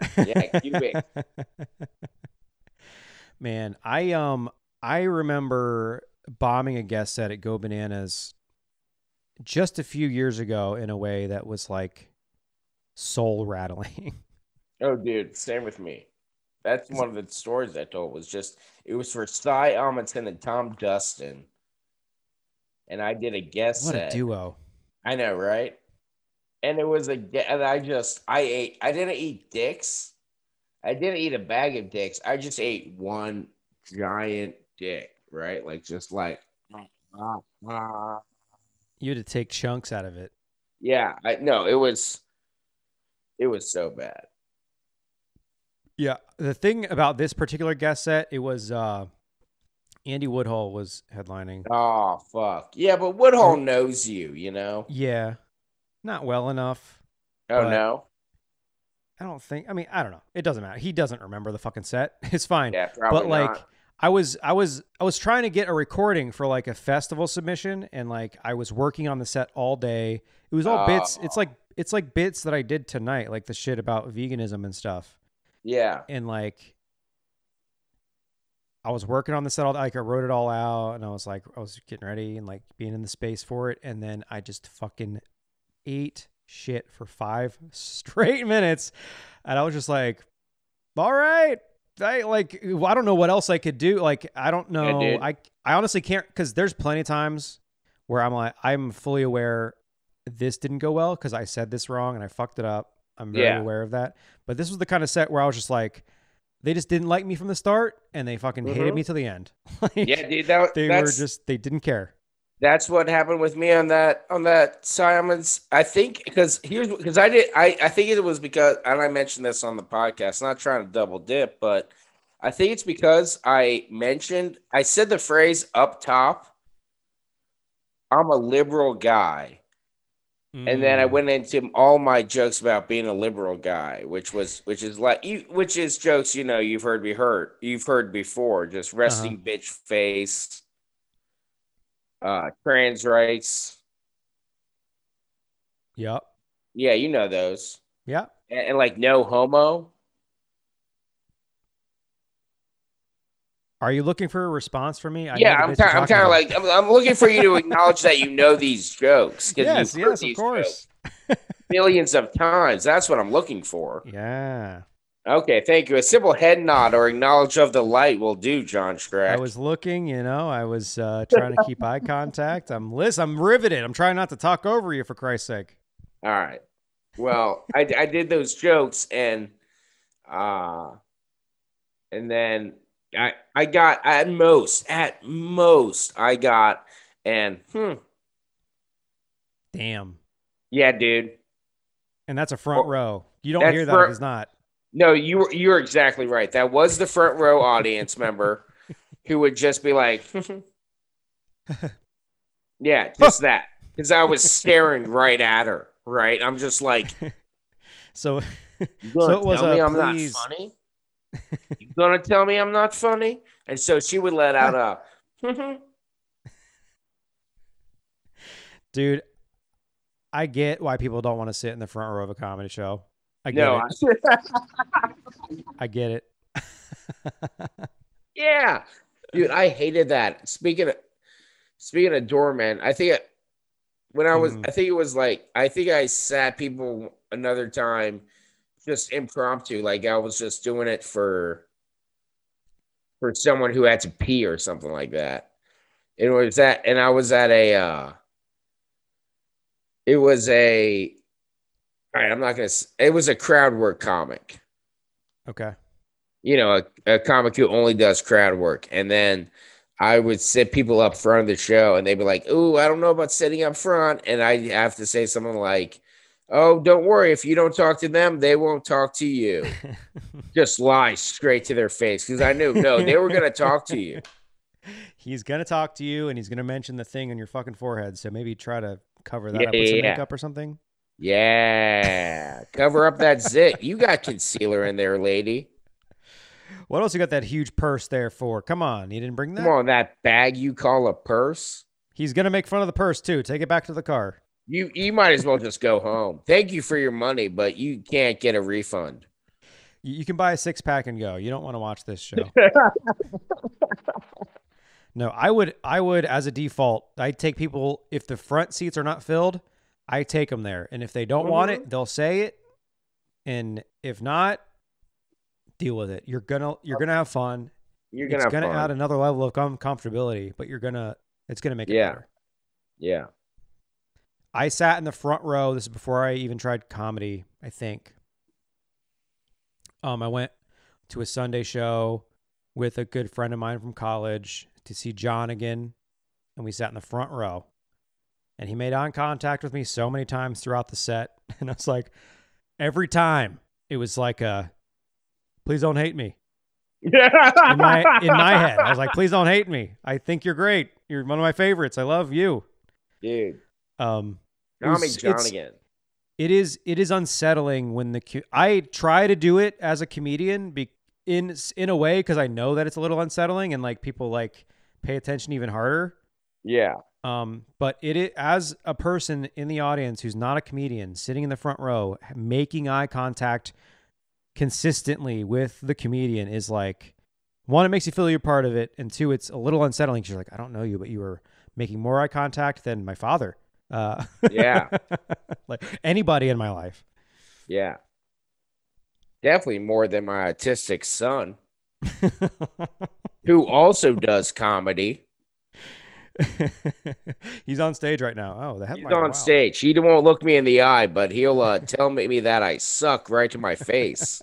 diamonds. Yeah, cubic. *laughs* Man, I um I remember bombing a guest set at Go Bananas just a few years ago in a way that was like soul rattling. Oh, dude, same with me. That's one of the stories I told. Was just it was for Cy Amundson and Tom Dustin, and I did a guest what a duo. I know, right? And it was a and I just I ate. I didn't eat dicks. I didn't eat a bag of dicks. I just ate one giant dick, right? Like just like. You had to take chunks out of it. Yeah, I no, it was it was so bad. Yeah. The thing about this particular guest set, it was uh Andy Woodhull was headlining. Oh fuck. Yeah, but Woodhull knows you, you know? Yeah. Not well enough. Oh no. I don't think I mean, I don't know. It doesn't matter. He doesn't remember the fucking set. *laughs* It's fine. Yeah, probably but like not. I was I was I was trying to get a recording for like a festival submission and like I was working on the set all day. It was all bits. It's Oh. like it's like bits that I did tonight, like the shit about veganism and stuff. Yeah. And like I was working on the set all like I wrote it all out and I was like I was getting ready and like being in the space for it. And then I just fucking ate shit for 5 *laughs* straight minutes. And I was just like all right. I like I don't know what else I could do. Like I don't know. dude. I I honestly can't cuz there's plenty of times where I'm like I'm fully aware this didn't go well cuz I said this wrong and I fucked it up I'm very Yeah. aware of that but this was the kind of set where I was just like they just didn't like me from the start and they fucking hated Mhm. me to the end. *laughs* Like, Yeah, dude, that, they were just they didn't care. that's what happened with me on that on that Simon's. I think because here's because I did I I think it was because and I mentioned this on the podcast. Not trying to double dip, but I think it's because I mentioned I said the phrase up top. I'm a liberal guy. And then I Mm. went into all my jokes about being a liberal guy, which was which is like you which is jokes you know you've heard me heard you've heard before, just resting bitch face, uh, trans rights, Yep. yeah, you know those, Yep. and, and like no homo. Are you looking for a response from me? I yeah, I'm kind I'm kind of like I'm, I'm looking for you to *laughs* acknowledge that you know these jokes because Yes, you've heard yes, of these course. jokes millions of times. That's what I'm looking for. *laughs* Yeah. Okay, thank you. A simple head nod or acknowledge of the light will do, John Scratch. I was looking, you know, I was uh, trying to keep eye *laughs* contact. I'm listen, I'm riveted. I'm trying not to talk over you for Christ's sake. All right. Well, I, I did those jokes and uh and then I I got at most at most I got and hmm Damn. yeah, dude. And that's a front Well, row. You don't hear that if it's not. No, you were you're exactly right. That was the front row audience member *laughs* who would just be like *laughs* Yeah, *laughs* just that. Because I was staring right at her, right? I'm just like So So it was a please- not funny? You gonna tell me I'm not funny? And so she would let out a *laughs* dude, I get why people don't want to sit in the front row of a comedy show. I get no. it. I- *laughs* I get it. *laughs* yeah, dude, I hated that. Speaking of speaking of doorman, I think when I was, Mhm. I think it was like, I think I sat people another time, just impromptu, like I was just doing it for for someone who had to pee or something like that. It was that, and I was at a, uh, it was a, all right, I'm not gonna. It was a crowd work comic Okay. you know, a, a comic who only does crowd work. And then I would sit people up front of the show and they'd be like, Ooh, I don't know about sitting up front. And I have to say something like, Oh, don't worry. If you don't talk to them, they won't talk to you. *laughs* Just lie straight to their face because I knew no, they were gonna talk to you. *laughs* he's gonna talk to you and he's gonna mention the thing on your fucking forehead. So maybe try to cover that Yeah, up with some yeah, makeup or something. Yeah, cover up that zit. You got concealer in there, lady. What else you got that huge purse there for? Come on, you didn't bring that. Come on, that bag you call a purse. He's gonna make fun of the purse too. Take it back to the car. You you might as well just go home. Thank you for your money, but you can't get a refund. You, you can buy a six pack and go. You don't want to watch this show. *laughs* no, I would. I would, as a default, I take people if the front seats are not filled. I take them there, and if they don't want it, mm-hmm. they'll say it, and if not, deal with it. You're gonna you're gonna have fun. You're gonna it's have gonna fun. add another level of com- comfortability, but you're gonna it's gonna make it Yeah. better. yeah. I sat in the front row. This is before I even tried comedy, I think. Um, I went to a Sunday show with a good friend of mine from college to see John again, and we sat in the front row. And he made eye contact with me so many times throughout the set, *laughs* and I was like, every time it was like a, please don't hate me. In my in my head, I was like, please don't hate me. I think you're great. You're one of my favorites. I love you. dude. Um, Tommy was- John it's- again. it is it is unsettling when the I try to do it as a comedian be, in in a way because I know that it's a little unsettling and like people like pay attention even harder. Yeah. Um, but it, it as a person in the audience who's not a comedian, sitting in the front row, making eye contact consistently with the comedian is like one, it makes you feel you're part of it, and two, it's a little unsettling. 'cause You're like, I don't know you, but you were making more eye contact than my father. Uh, Yeah. *laughs* like anybody in my life. Yeah. Definitely more than my autistic son, *laughs* who also does comedy. *laughs* He's on stage right now. Oh, the He's on wow. stage. He won't look me in the eye, but he'll uh, tell me that I suck right to my face.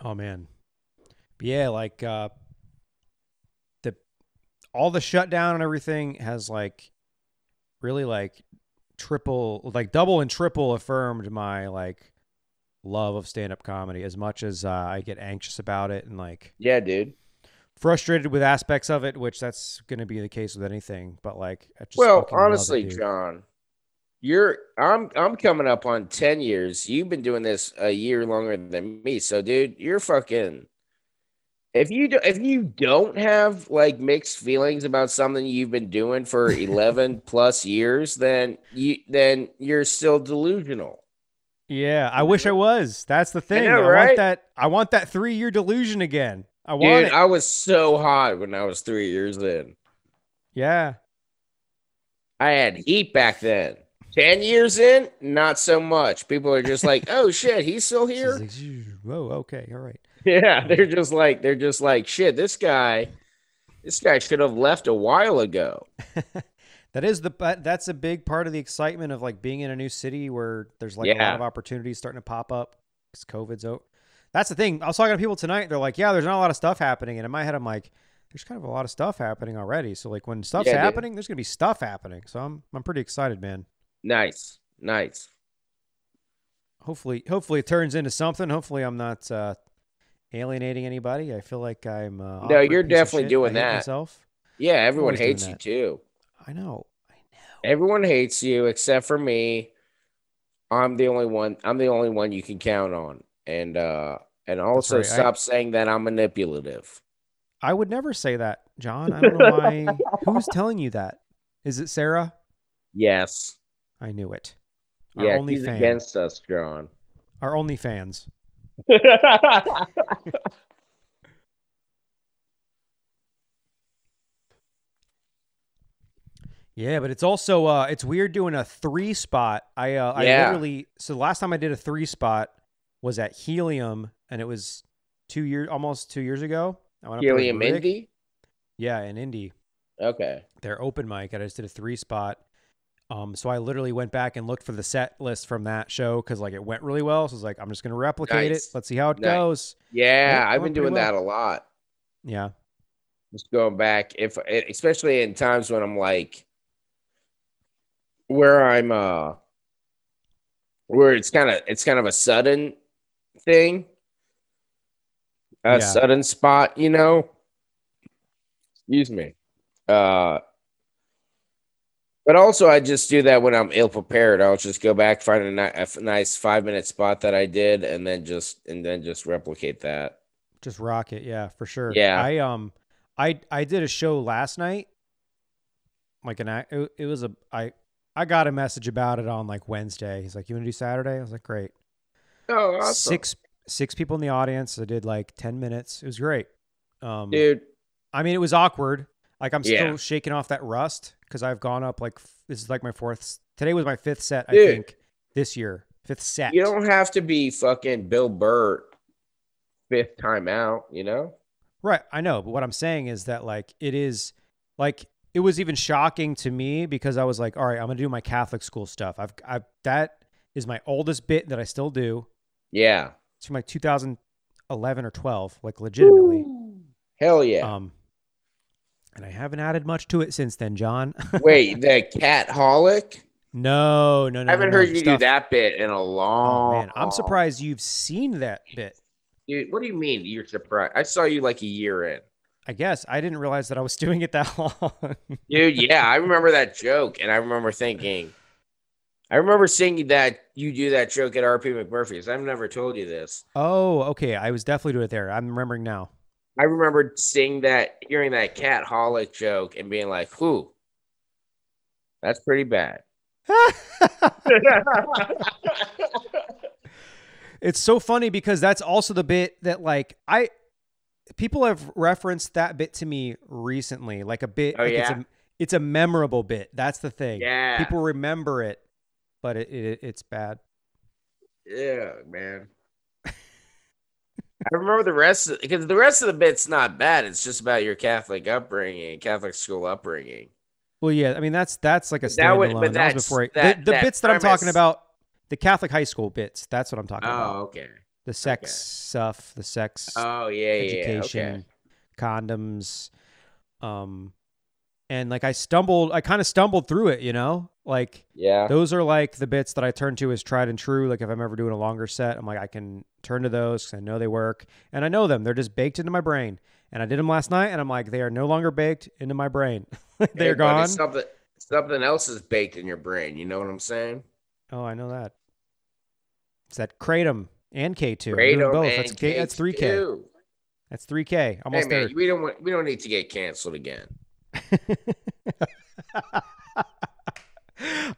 Oh man. But yeah, like uh the all the shutdown and everything has like really like triple like double and triple affirmed my like love of stand-up comedy as much as uh, I get anxious about it and like Yeah, dude. frustrated with aspects of it, which that's going to be the case with anything, but like I just Well, love it, honestly. John, you're I'm I'm coming up on 10 years. You've been doing this a year longer than me. So, dude, you're fucking if you do, if you don't have like mixed feelings about something you've been doing for *laughs* 11 plus years, then you then you're still delusional. Yeah, I wish I was. That's the thing. know, I want that I want that 3-year delusion again. I want Dude, it. I was so hot when I was 3 years in. yeah. I had heat back then. 10 years in, not so much. People are just like, "Oh shit, he's still *laughs* here?" like, Whoa, okay, all right. Yeah, they're just like they're just like shit. This guy, this guy should have left a while ago. *laughs* That is the but that's a big part of the excitement of like being in a new city where there's like a lot of opportunities starting to pop up because COVID's out. That's the thing. I was talking to people tonight. They're like, "Yeah, there's not a lot of stuff happening," and in my head, I'm like, "There's kind of a lot of stuff happening already." So like when stuff's Yeah, dude. happening, there's gonna be stuff happening. So I'm I'm pretty excited, man. Nice, nice. Hopefully, hopefully it turns into something. Hopefully, I'm not uh, alienating anybody. I feel like I'm. Uh, No, you're definitely doing I that. Myself. Yeah, everyone hates you too. I know. I know. Everyone hates you except for me. I'm the only one. I'm the only one you can count on. And uh and also right. I- stop saying that I'm manipulative. I would never say that, John. I don't know why. *laughs* Who's telling you that? Is it Sarah? Yes. I knew it. Our Yeah, only he's fan. against us, John. Our only fans. Yeah, but it's also uh it's weird doing a three spot. I uh I literally so the last time I did a three spot was at Helium and it was two years almost two years ago. I went Helium. Indy? Yeah, in Indy. Okay. their open mic. I just did a three spot. Um, so I literally went back and looked for the set list from that show because like it went really well. So I was like, I'm just gonna replicate Nice. it. Let's see how it Nice. goes. Yeah, it I've been doing well. that a lot. Yeah. Just going back, if especially in times when I'm like, where I'm uh, where it's kind of it's kind of a sudden thing, a Yeah. sudden spot, you know. Excuse me. Uh, but also, I just do that when I'm ill prepared. I'll just go back, find a, ni- a nice five minute spot that I did, and then just and then just replicate that. Just rock it, yeah, for sure. Yeah. I um, I I did a show last night. Like an it, it was a I I got a message about it on like Wednesday. He's like, "You want to do Saturday?" I was like, "Great." Oh, awesome. Six six people in the audience. I did like ten minutes. It was great. Um, dude. I mean, it was awkward. Like I'm Yeah. still shaking off that rust because I've gone up like this is like my fourth. Today was my fifth set. I Dude. think this year, fifth set. You don't have to be fucking Bill Burr fifth time out, you know? Right, I know, but what I'm saying is that like it is like it was even shocking to me because I was like, all right, I'm gonna do my Catholic school stuff. I've I that is my oldest bit that I still do. Yeah. It's from like 2011 or 12, like legitimately. Hell yeah. Um, and I haven't added much to it since then, John. *laughs* Wait, the cat holic? no, no, no. I haven't no, no, heard you do that bit in a long. Oh man, I'm surprised you've seen that bit. Dude, what do you mean you're surprised? I saw you like a year in. I guess I didn't realize that I was *laughs* doing it that long. Dude, yeah, I remember that joke, and I remember thinking, I remember seeing that you do that joke at RP McMurphy's. I've never told you this. oh, okay. I was definitely doing it there. I'm remembering now. I remember seeing that, hearing that cat holic joke, and being like, "Who? That's pretty bad." *laughs* it's so funny because that's also the bit that like I people have referenced that bit to me recently, like a bit. Oh, like it's yeah? a it's a memorable bit. That's the thing. Yeah. people remember it, but it, it it's bad. Yeah, man. I remember the rest of because the rest of the bit's not bad. It's just about your Catholic upbringing, Catholic school upbringing. Well, yeah, I mean that's that's like a But that would- but That, was before I, that- the, the that bits that I'm talking about. The Catholic high school bits. That's what I'm talking about. Oh, okay. The sex okay. stuff, the sex Oh, yeah, yeah, yeah. education, Okay. condoms, um, and like I stumbled, I kind of stumbled through it, you know, like Yeah. those are like the bits that I turn to as tried and true. Like if I'm ever doing a longer set, I'm like I can turn to those because I know they work and I know them. They're just baked into my brain. And I did them last night, and I'm like, they are no longer baked into my brain. *laughs* They're buddy, gone. Something, something else is baked in your brain. You know what I'm saying? Oh, I know that. It's that kratom and K2. Kratom both. and That's K, that's 3K. That's 3K. Hey Almost man, there. we don't want, we don't need to get canceled again. *laughs*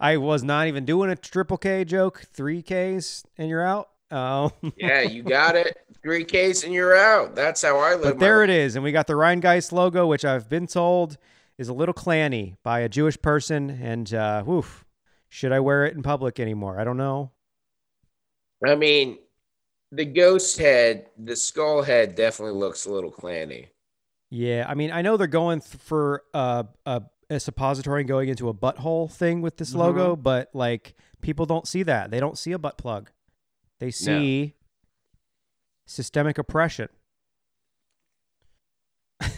I was not even doing a triple K joke. 3Ks and you're out. Oh. *laughs* Yeah, you got it. Three Ks and you're out. That's how I live. but there it is. And we got the Rhinegeist logo, which I've been told is a little clanny by a Jewish person. And uh, woof, should I wear it in public anymore? I don't know. I mean, the ghost head, the skull head, definitely looks a little clanny. Yeah, I mean, I know they're going th- for uh, a a suppository and going into a butthole thing with this mm-hmm. logo, but like people don't see that. They don't see a butt plug. They see systemic oppression. *laughs*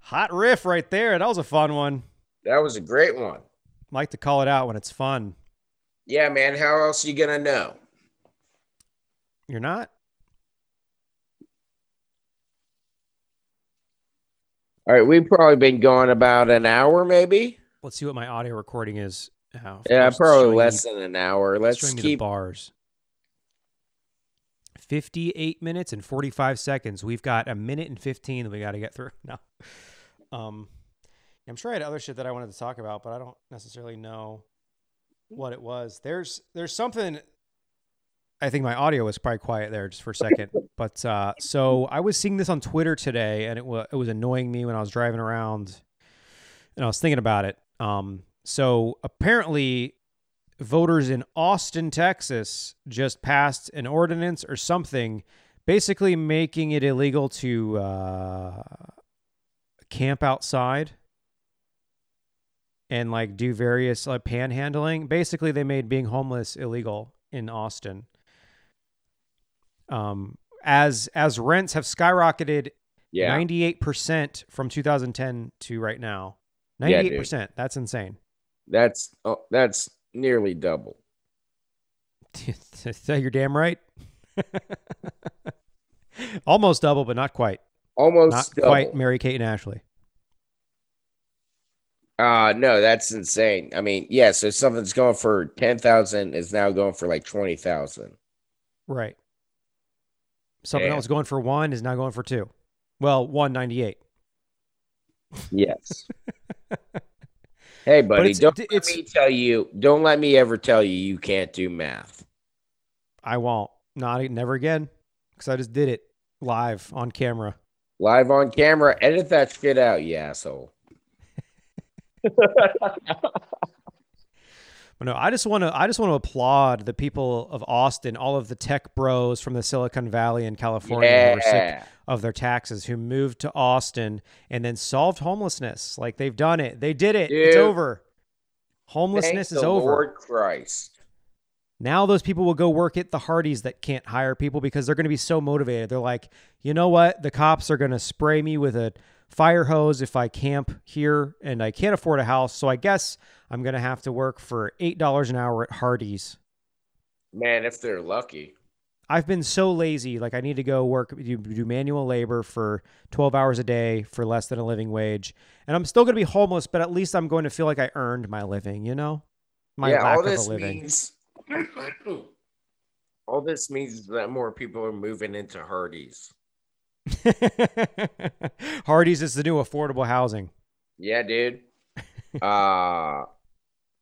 Hot riff right there. That was a fun one. That was a great one. Like to call it out when it's fun. Yeah, man. How else you gonna know? You're not? All right, we've probably been going about an hour, maybe. Let's see what my audio recording is. Oh, of Yeah, probably less me- than an hour. Let's showing me the keep. bars. 58 minutes and 45 seconds. We've got a minute and 15 that we got to get through. *laughs* No. Um I'm sure I had other shit that I wanted to talk about, but I don't necessarily know what it was. There's there's something I think my audio was probably quiet there just for a second. But uh so I was seeing this on Twitter today and it was it was annoying me when I was driving around and I was thinking about it. Um so apparently voters in Austin, Texas just passed an ordinance or something basically making it illegal to uh, camp outside and like do various like panhandling. Basically, they made being homeless illegal in Austin. Um, as as rents have skyrocketed Yeah. 98% from 2010 to right now. 98%. That's insane. That's oh, that's nearly double. *laughs* You're damn right? *laughs* Almost double, but not quite. Almost Not double. quite Mary Kate and Ashley. Uh no, that's insane. I mean, yeah, so something's going for 10,000 is now going for like 20,000. Right. Something that was going for one is now going for two. Well, 198. Yes. *laughs* hey buddy, it's- don't it's- let me tell you, don't let me ever tell you you can't do math. I won't. Not never again. Because I just did it live on camera. Live on camera, edit that shit out, you asshole. *laughs* But no, I just want to. I just want to applaud the people of Austin, all of the tech bros from the Silicon Valley in California who are sick of their taxes, who moved to Austin and then solved homelessness. Like they've done it. They did it. It's over. Homelessness is over. Lord Christ. Now those people will go work at the Hardee's that can't hire people because they're going to be so motivated. They're like, you know what? The cops are going to spray me with a fire hose if I camp here and I can't afford a house. So I guess I'm going to have to work for $8 an hour at Hardee's. Man, if they're lucky. I've been so lazy. Like I need to go work, do, do manual labor for 12 hours a day for less than a living wage. And I'm still going to be homeless, but at least I'm going to feel like I earned my living, you know? My yeah, lack all of a this living. means *laughs* all this means is that more people are moving into Hardee's. *laughs* Hardee's is the new affordable housing. Yeah, dude. *laughs* uh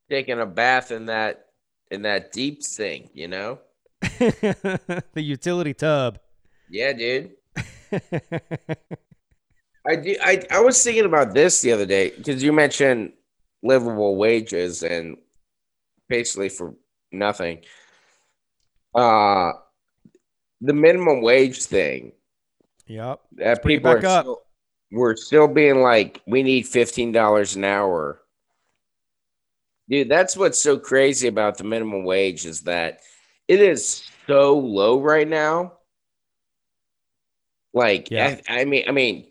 taking a bath in that in that deep sink, you know? *laughs* the utility tub. Yeah, dude. *laughs* I do, I I was thinking about this the other day because you mentioned livable wages and basically for nothing. Uh the minimum wage thing yep. that people are still, we're still being like we need fifteen dollars an hour. Dude, that's what's so crazy about the minimum wage is that it is so low right now. Like, Yeah. I, I mean, I mean,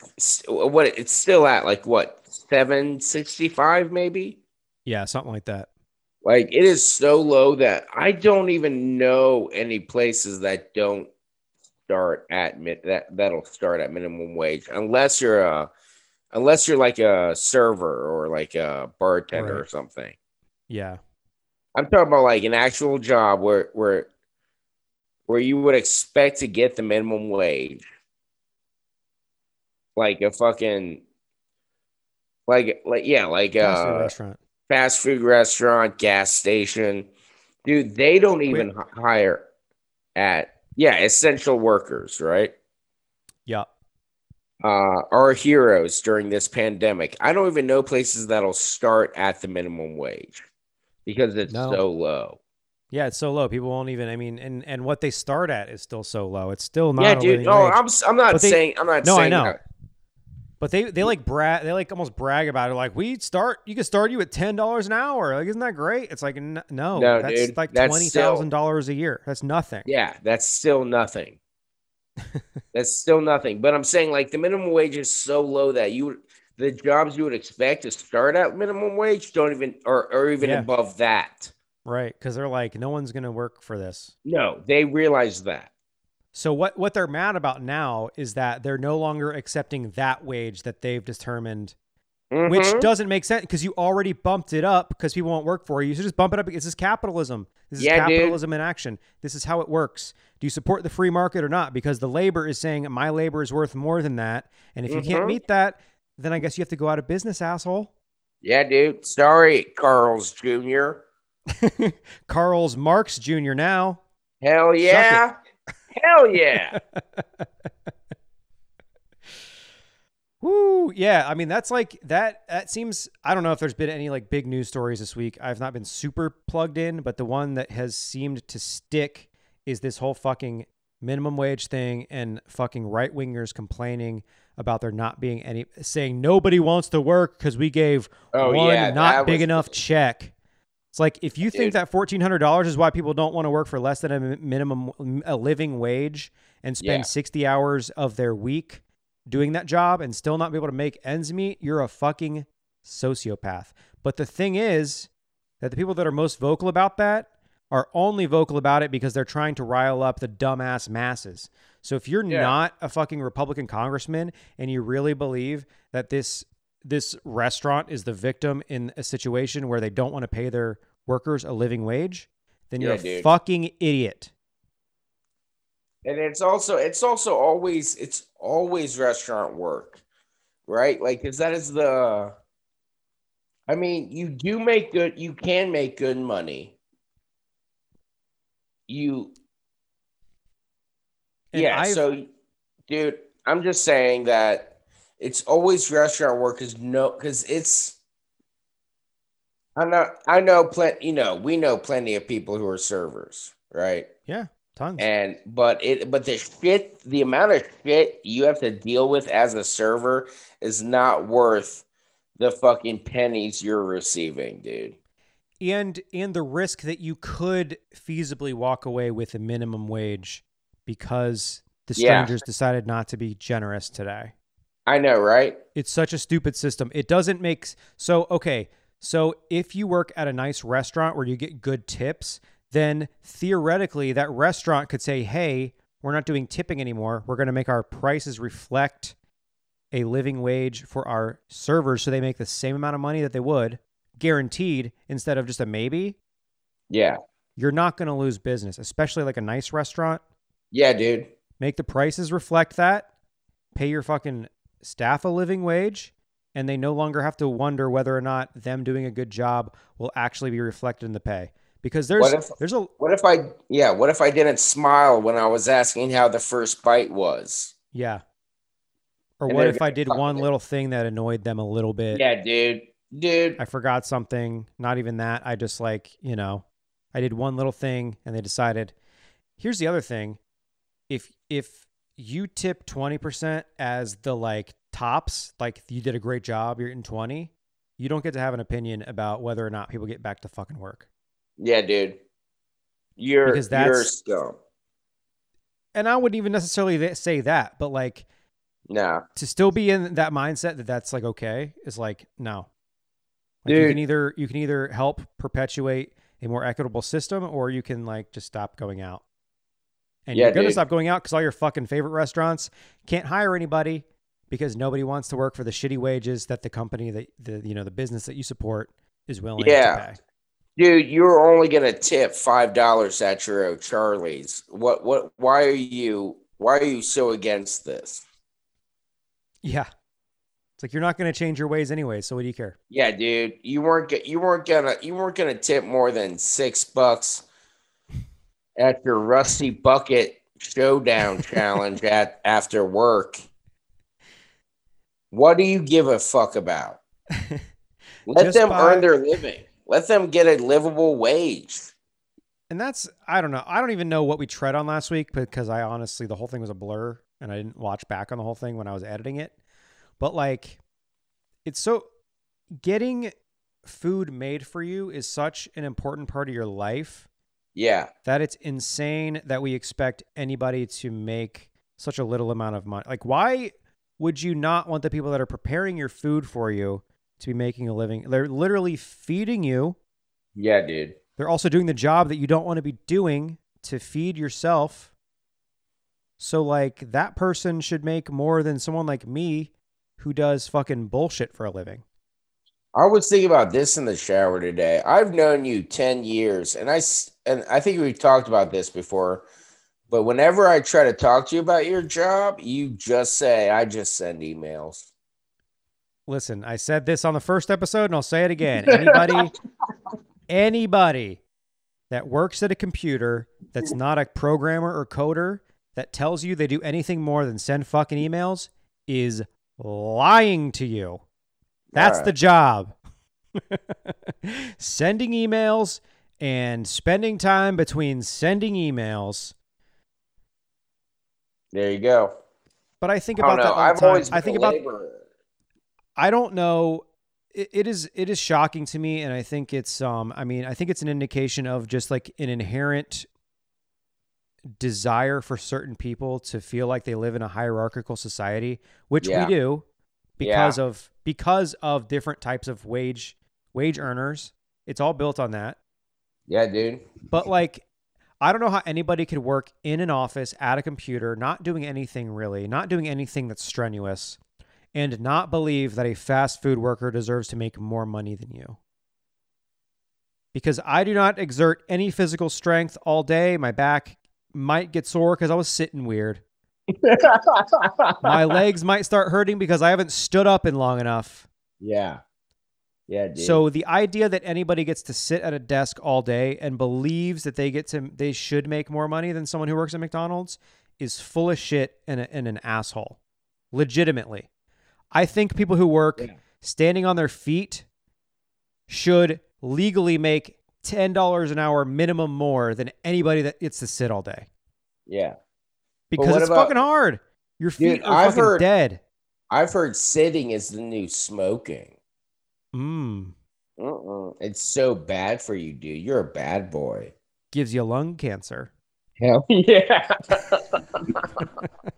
what it's still at like what seven sixty five maybe. Yeah, something like that. Like it is so low that I don't even know any places that don't start at that that'll start at minimum wage unless you're a unless you're like a server or like a bartender or something. Yeah. I'm talking about like an actual job where where where you would expect to get the minimum wage. Like a fucking like like yeah, like Fast food uh restaurant. fast food restaurant, gas station. Dude, they don't even h- hire at yeah, essential workers, right? Yeah. Uh our heroes during this pandemic. I don't even know places that'll start at the minimum wage because it's No. so low. Yeah, it's so low. People won't even. I mean, and and what they start at is still so low. It's still not. yeah, dude. Oh, no, wage. I'm I'm not they- saying I'm not No, I know. that- But they they like brag. They like almost brag about it. Like we start. You can start you at ten dollars an hour. Like isn't that great? It's like n- no, No, that's dude, like that's twenty thousand dollars a year. That's nothing. Yeah, that's still nothing. *laughs* that's still nothing. But I'm saying like the minimum wage is so low that you would the jobs you would expect to start at minimum wage don't even or or even Yeah. above that. Right? Because they're like, no one's gonna work for this. No, they realize that. So what what they're mad about now is that they're no longer accepting that wage that they've determined, which Mhm. doesn't make sense because you already bumped it up because people won't work for you. You should just bump it up. This is capitalism. This is Yeah, dude. capitalism in action. This is how it works. Do you support the free market or not? Because the labor is saying my labor is worth more than that, and if you can't Mhm. meet that, then I guess you have to go out of business, asshole. yeah, dude. Sorry, Carl's Jr. *laughs* Carl's Marx Jr. now. Hell yeah. *laughs* Hell yeah. *laughs* Woo! Yeah, I mean that's like that. That seems. I don't know if there's been any like big news stories this week. I've not been super plugged in, but the one that has seemed to stick is this whole fucking minimum wage thing and fucking right wingers complaining about there not being any saying nobody wants to work because we gave Oh one yeah. not big was- enough check. It's like if you think that fourteen hundred dollars is why people don't want to work for less than a minimum a living wage and spend Yeah. sixty hours of their week doing that job and still not be able to make ends meet, you're a fucking sociopath. But the thing is that the people that are most vocal about that are only vocal about it because they're trying to rile up the dumbass masses. So if you're Yeah. not a fucking Republican congressman and you really believe that this this restaurant is the victim in a situation where they don't want to pay their workers a living wage, then you're Yeah, a dude. fucking idiot. And it's also it's also always it's always restaurant work, right? Like, cause that is the. I mean, you do make good. You can make good money. You. And yeah. I've- So, dude, I'm just saying that it's always restaurant work. Cause no, cause it's. I know. I know. Plenty. You know. We know plenty of people who are servers, right? Yeah, tons. And but it but the shit, the amount of shit you have to deal with as a server is not worth the fucking pennies you're receiving, dude. And and the risk that you could feasibly walk away with a minimum wage because the Yeah. strangers decided not to be generous today. I know, right? It's such a stupid system. It doesn't make so okay. So if you work at a nice restaurant where you get good tips, then theoretically that restaurant could say, "Hey, we're not doing tipping anymore. We're going to make our prices reflect a living wage for our servers so they make the same amount of money that they would guaranteed instead of just a maybe." Yeah. You're not going to lose business, especially like a nice restaurant. Yeah, dude. Make the prices reflect that. Pay your fucking staff a living wage, and they no longer have to wonder whether or not them doing a good job will actually be reflected in the pay. Because there's What if- there's a What if I yeah, what if I didn't smile when I was asking how the first bite was? yeah. Or And what if I did one it. little thing that annoyed them a little bit? Yeah, dude. Dude. I forgot something. Not even that. I just like, you know, I did one little thing and they decided. Here's the other thing. If if you tip 20% as the like tops, like you did a great job, you're in 20, you don't get to have an opinion about whether or not people get back to fucking work. Yeah, dude. You're Because you're that's- scum. And I wouldn't even necessarily say that, but like Nah. to still be in that mindset that that's like okay is like no. Like you can either you can either help perpetuate a more equitable system or you can like just stop going out. And Yeah, you're gonna dude. stop going out because all your fucking favorite restaurants can't hire anybody because nobody wants to work for the shitty wages that the company that the you know the business that you support is willing Yeah. to pay. Dude, you're only gonna tip five dollars at your O'Charlie's. What what why are you why are you so against this? Yeah. It's like you're not gonna change your ways anyway, so what do you care? Yeah, dude, you weren't you weren't gonna you weren't gonna tip more than six bucks at your rusty bucket showdown *laughs* challenge at after work. What do you give a fuck about? *laughs* Let Just them by- earn their living. Let them get a livable wage. And that's I don't know. I don't even know what we tread on last week because I honestly the whole thing was a blur and I didn't watch back on the whole thing when I was editing it. But like it's so getting food made for you is such an important part of your life Yeah. that it's insane that we expect anybody to make such a little amount of money. Like why would you not want the people that are preparing your food for you to be making a living? They're literally feeding you Yeah, dude. they're also doing the job that you don't want to be doing to feed yourself. So, like, that person should make more than someone like me who does fucking bullshit for a living. I was thinking about this in the shower today. I've known you 10 years and I and I think we've talked about this before. But whenever I try to talk to you about your job, you just say I just send emails. Listen, I said this on the first episode and I'll say it again. Anybody, *laughs* anybody that works at a computer that's not a programmer or coder that tells you they do anything more than send fucking emails is lying to you. That's All the job. *laughs* sending emails and spending time between sending emails. There you go. But I think I about that all the I've time. always I think about. I don't know it, it is it is shocking to me and i think it's um i mean i think it's an indication of just like an inherent desire for certain people to feel like they live in a hierarchical society which Yeah. we do because of because of different types of wage wage earners it's all built on that Yeah, dude. but like I don't know how anybody could work in an office at a computer, not doing anything really, not doing anything that's strenuous, and not believe that a fast food worker deserves to make more money than you. Because I do not exert any physical strength all day. My back might get sore because I was sitting weird. *laughs* My legs might start hurting because I haven't stood up in long enough. yeah. Yeah, dude. So the idea that anybody gets to sit at a desk all day and believes that they get to they should make more money than someone who works at McDonald's is full of shit and, a, and an asshole. Legitimately. I think people who work Yeah. standing on their feet should legally make $10 an hour minimum more than anybody that gets to sit all day yeah. because it's about- fucking hard. Your feet Dude, are I've fucking heard- dead. I've heard sitting is the new smoking. Mm. Mm-mm. It's so bad for you, dude. You're a bad boy. Gives you lung cancer. Hell *laughs* yeah. *laughs*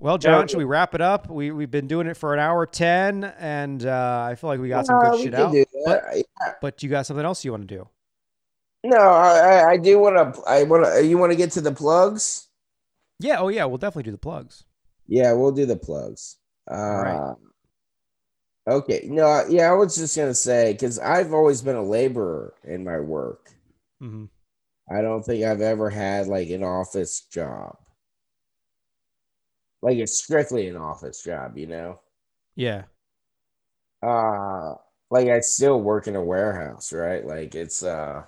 Well, John, Yeah. should we wrap it up? We we've been doing it for an hour ten, and uh, I feel like we got some good shit out. But. Yeah. but you got something else you want to do? No, I, I- do want to. I want to. You want to get to the plugs? Yeah. Oh yeah. We'll definitely do the plugs. Yeah, we'll do the plugs. Uh, right. Okay. No. Yeah, I was just gonna say because I've always been a laborer in my work. hmm I don't think I've ever had like an office job. Like it's strictly an office job, you know. Yeah. uh like I still work in a warehouse, right? Like it's uh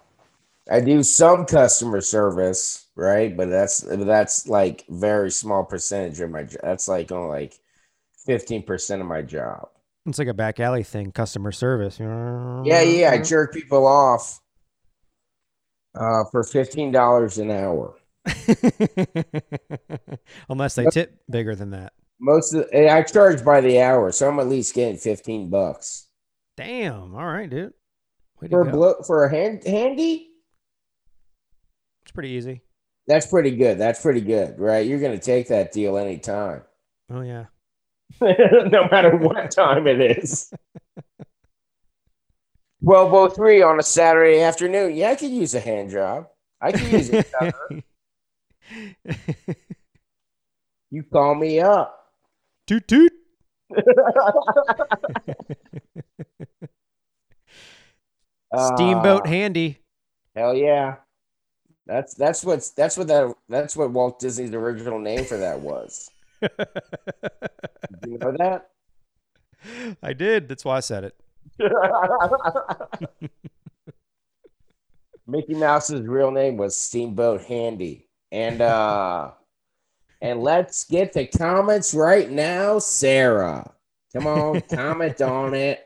I do some customer service, right? But that's that's like very small percentage of my. That's like only like 15% of my job. It's like a back alley thing, customer service. Yeah, yeah, I jerk people off uh for $15 an hour. *laughs* Unless they tip bigger than that. Most of the, I charge by the hour, so I'm at least getting 15 bucks. Damn. All right, dude. Way For a for a hand handy? It's pretty easy. That's pretty good. That's pretty good, right? You're gonna take that deal anytime. Oh yeah. *laughs* no matter what time it is. 1203 on a Saturday afternoon. Yeah, I could use a hand job. I could use it. *laughs* *laughs* you call me up. toot toot. *laughs* Steamboat Uh, handy. Hell yeah. That's that's what's that's what that that's what Walt Disney's original name for that was. Did *laughs* you know that? I did. That's why I said it. Mickey Mouse's real name was Steamboat Handy. And uh and let's get the comments right now, Sarah. Come on, *laughs* comment on it.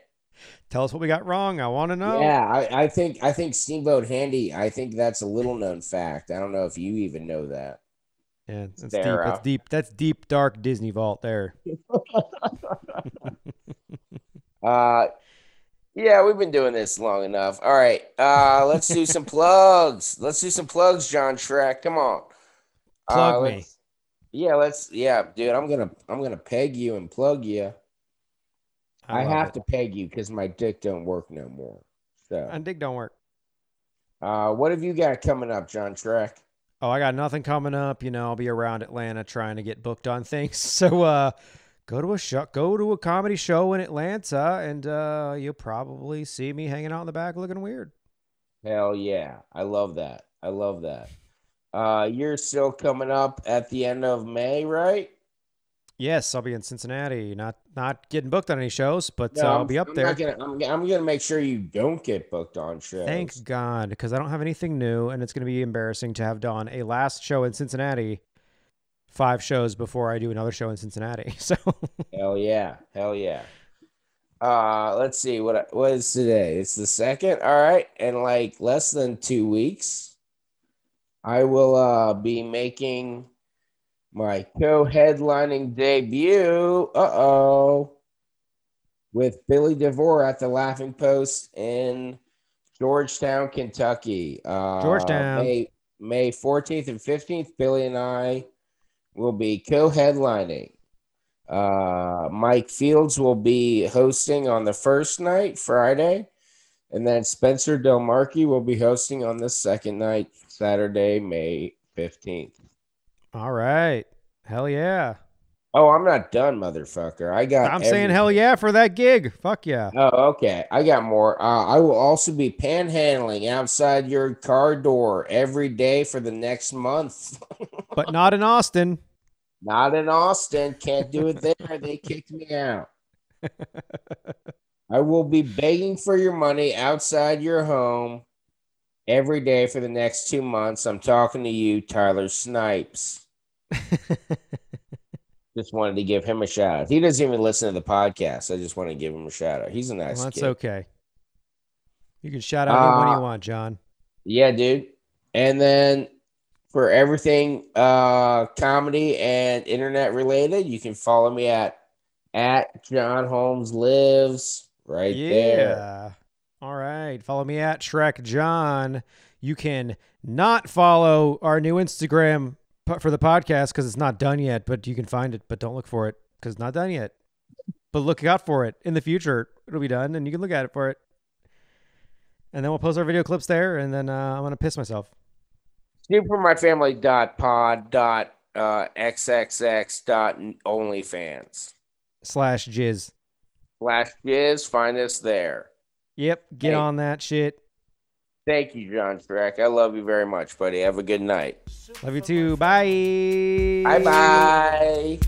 Tell us what we got wrong. I want to know. Yeah, I, I think I think Steamboat Handy, I think that's a little known fact. I don't know if you even know that. Yeah, that's deep. Sarah. That's deep. That's deep, dark Disney vault there. *laughs* *laughs* Uh yeah, we've been doing this long enough. All right. Uh let's do some plugs. Let's do some plugs, John Shrek. Come on. Uh, Plug me. let's- Yeah, let's yeah, dude. I'm gonna I'm gonna peg you and plug you. I, love have it. to peg you because my dick don't work no more. So And dig don't work. uh what have you got coming up, John Shrek? Oh, I got nothing coming up. You know, I'll be around Atlanta trying to get booked on things. *laughs* So, uh, go to a show, go to a comedy show in Atlanta, and uh, you'll probably see me hanging out in the back looking weird. Hell yeah. I love that. I love that. Uh you're still coming up at the end of May, right? Yes, I'll be in Cincinnati. Not not getting booked on any shows, but No, uh, I'll be up I'm there. gonna, I'm, I'm gonna make sure you don't get booked on shows. Thank God, because I don't have anything new, and it's going to be embarrassing to have done a last show in Cincinnati, five shows before I do another show in Cincinnati. *laughs* So Hell yeah. Hell yeah. Uh let's see what what is today? It's the second. All right. In like less than two weeks, I will uh be making my co-headlining debut. Uh oh, with Billy DeVore at the Laughing Post in Georgetown, Kentucky. Uh, Georgetown. May May fourteenth and fifteenth. Billy and I will be co-headlining. Uh, Mike Fields will be hosting on the first night, Friday, and then Spencer Del Marchi will be hosting on the second night, Saturday, May fifteenth. All right. Hell yeah. Oh, I'm not done, motherfucker. I got. I'm saying hell yeah for that gig. Fuck yeah. Oh, okay. I got more. Uh, I will also be panhandling outside your car door every day for the next month. *laughs* But not in Austin. Not in Austin. Can't do it there. they kicked me out. *laughs* I will be begging for your money outside your home every day for the next two months. I'm talking to you, Tyler Snipes. *laughs* Just wanted to give him a shout out. He doesn't even listen to the podcast. I just want to give him a shout out. He's a nice Well, that's kid. okay. You can shout out him when Uh, you want, John. Yeah, dude. And then for everything uh comedy and internet related, you can follow me at at John Holmes Lives right yeah. there. All right. Follow me at Shrek John. You can not follow our new Instagram for the podcast because it's not done yet, but you can find it, but don't look for it because it's not done yet. But look out for it in the future. It'll be done and you can look at it for it. And then we'll post our video clips there and then uh, I'm going to piss myself. Supermyfamily dot pod dot uh. Slash jizz. Slash jizz, find us there. Yep. Get Hey. on that shit. Thank you, John Shrek. I love you very much, buddy. Have a good night. Love you too. Bye. Bye bye.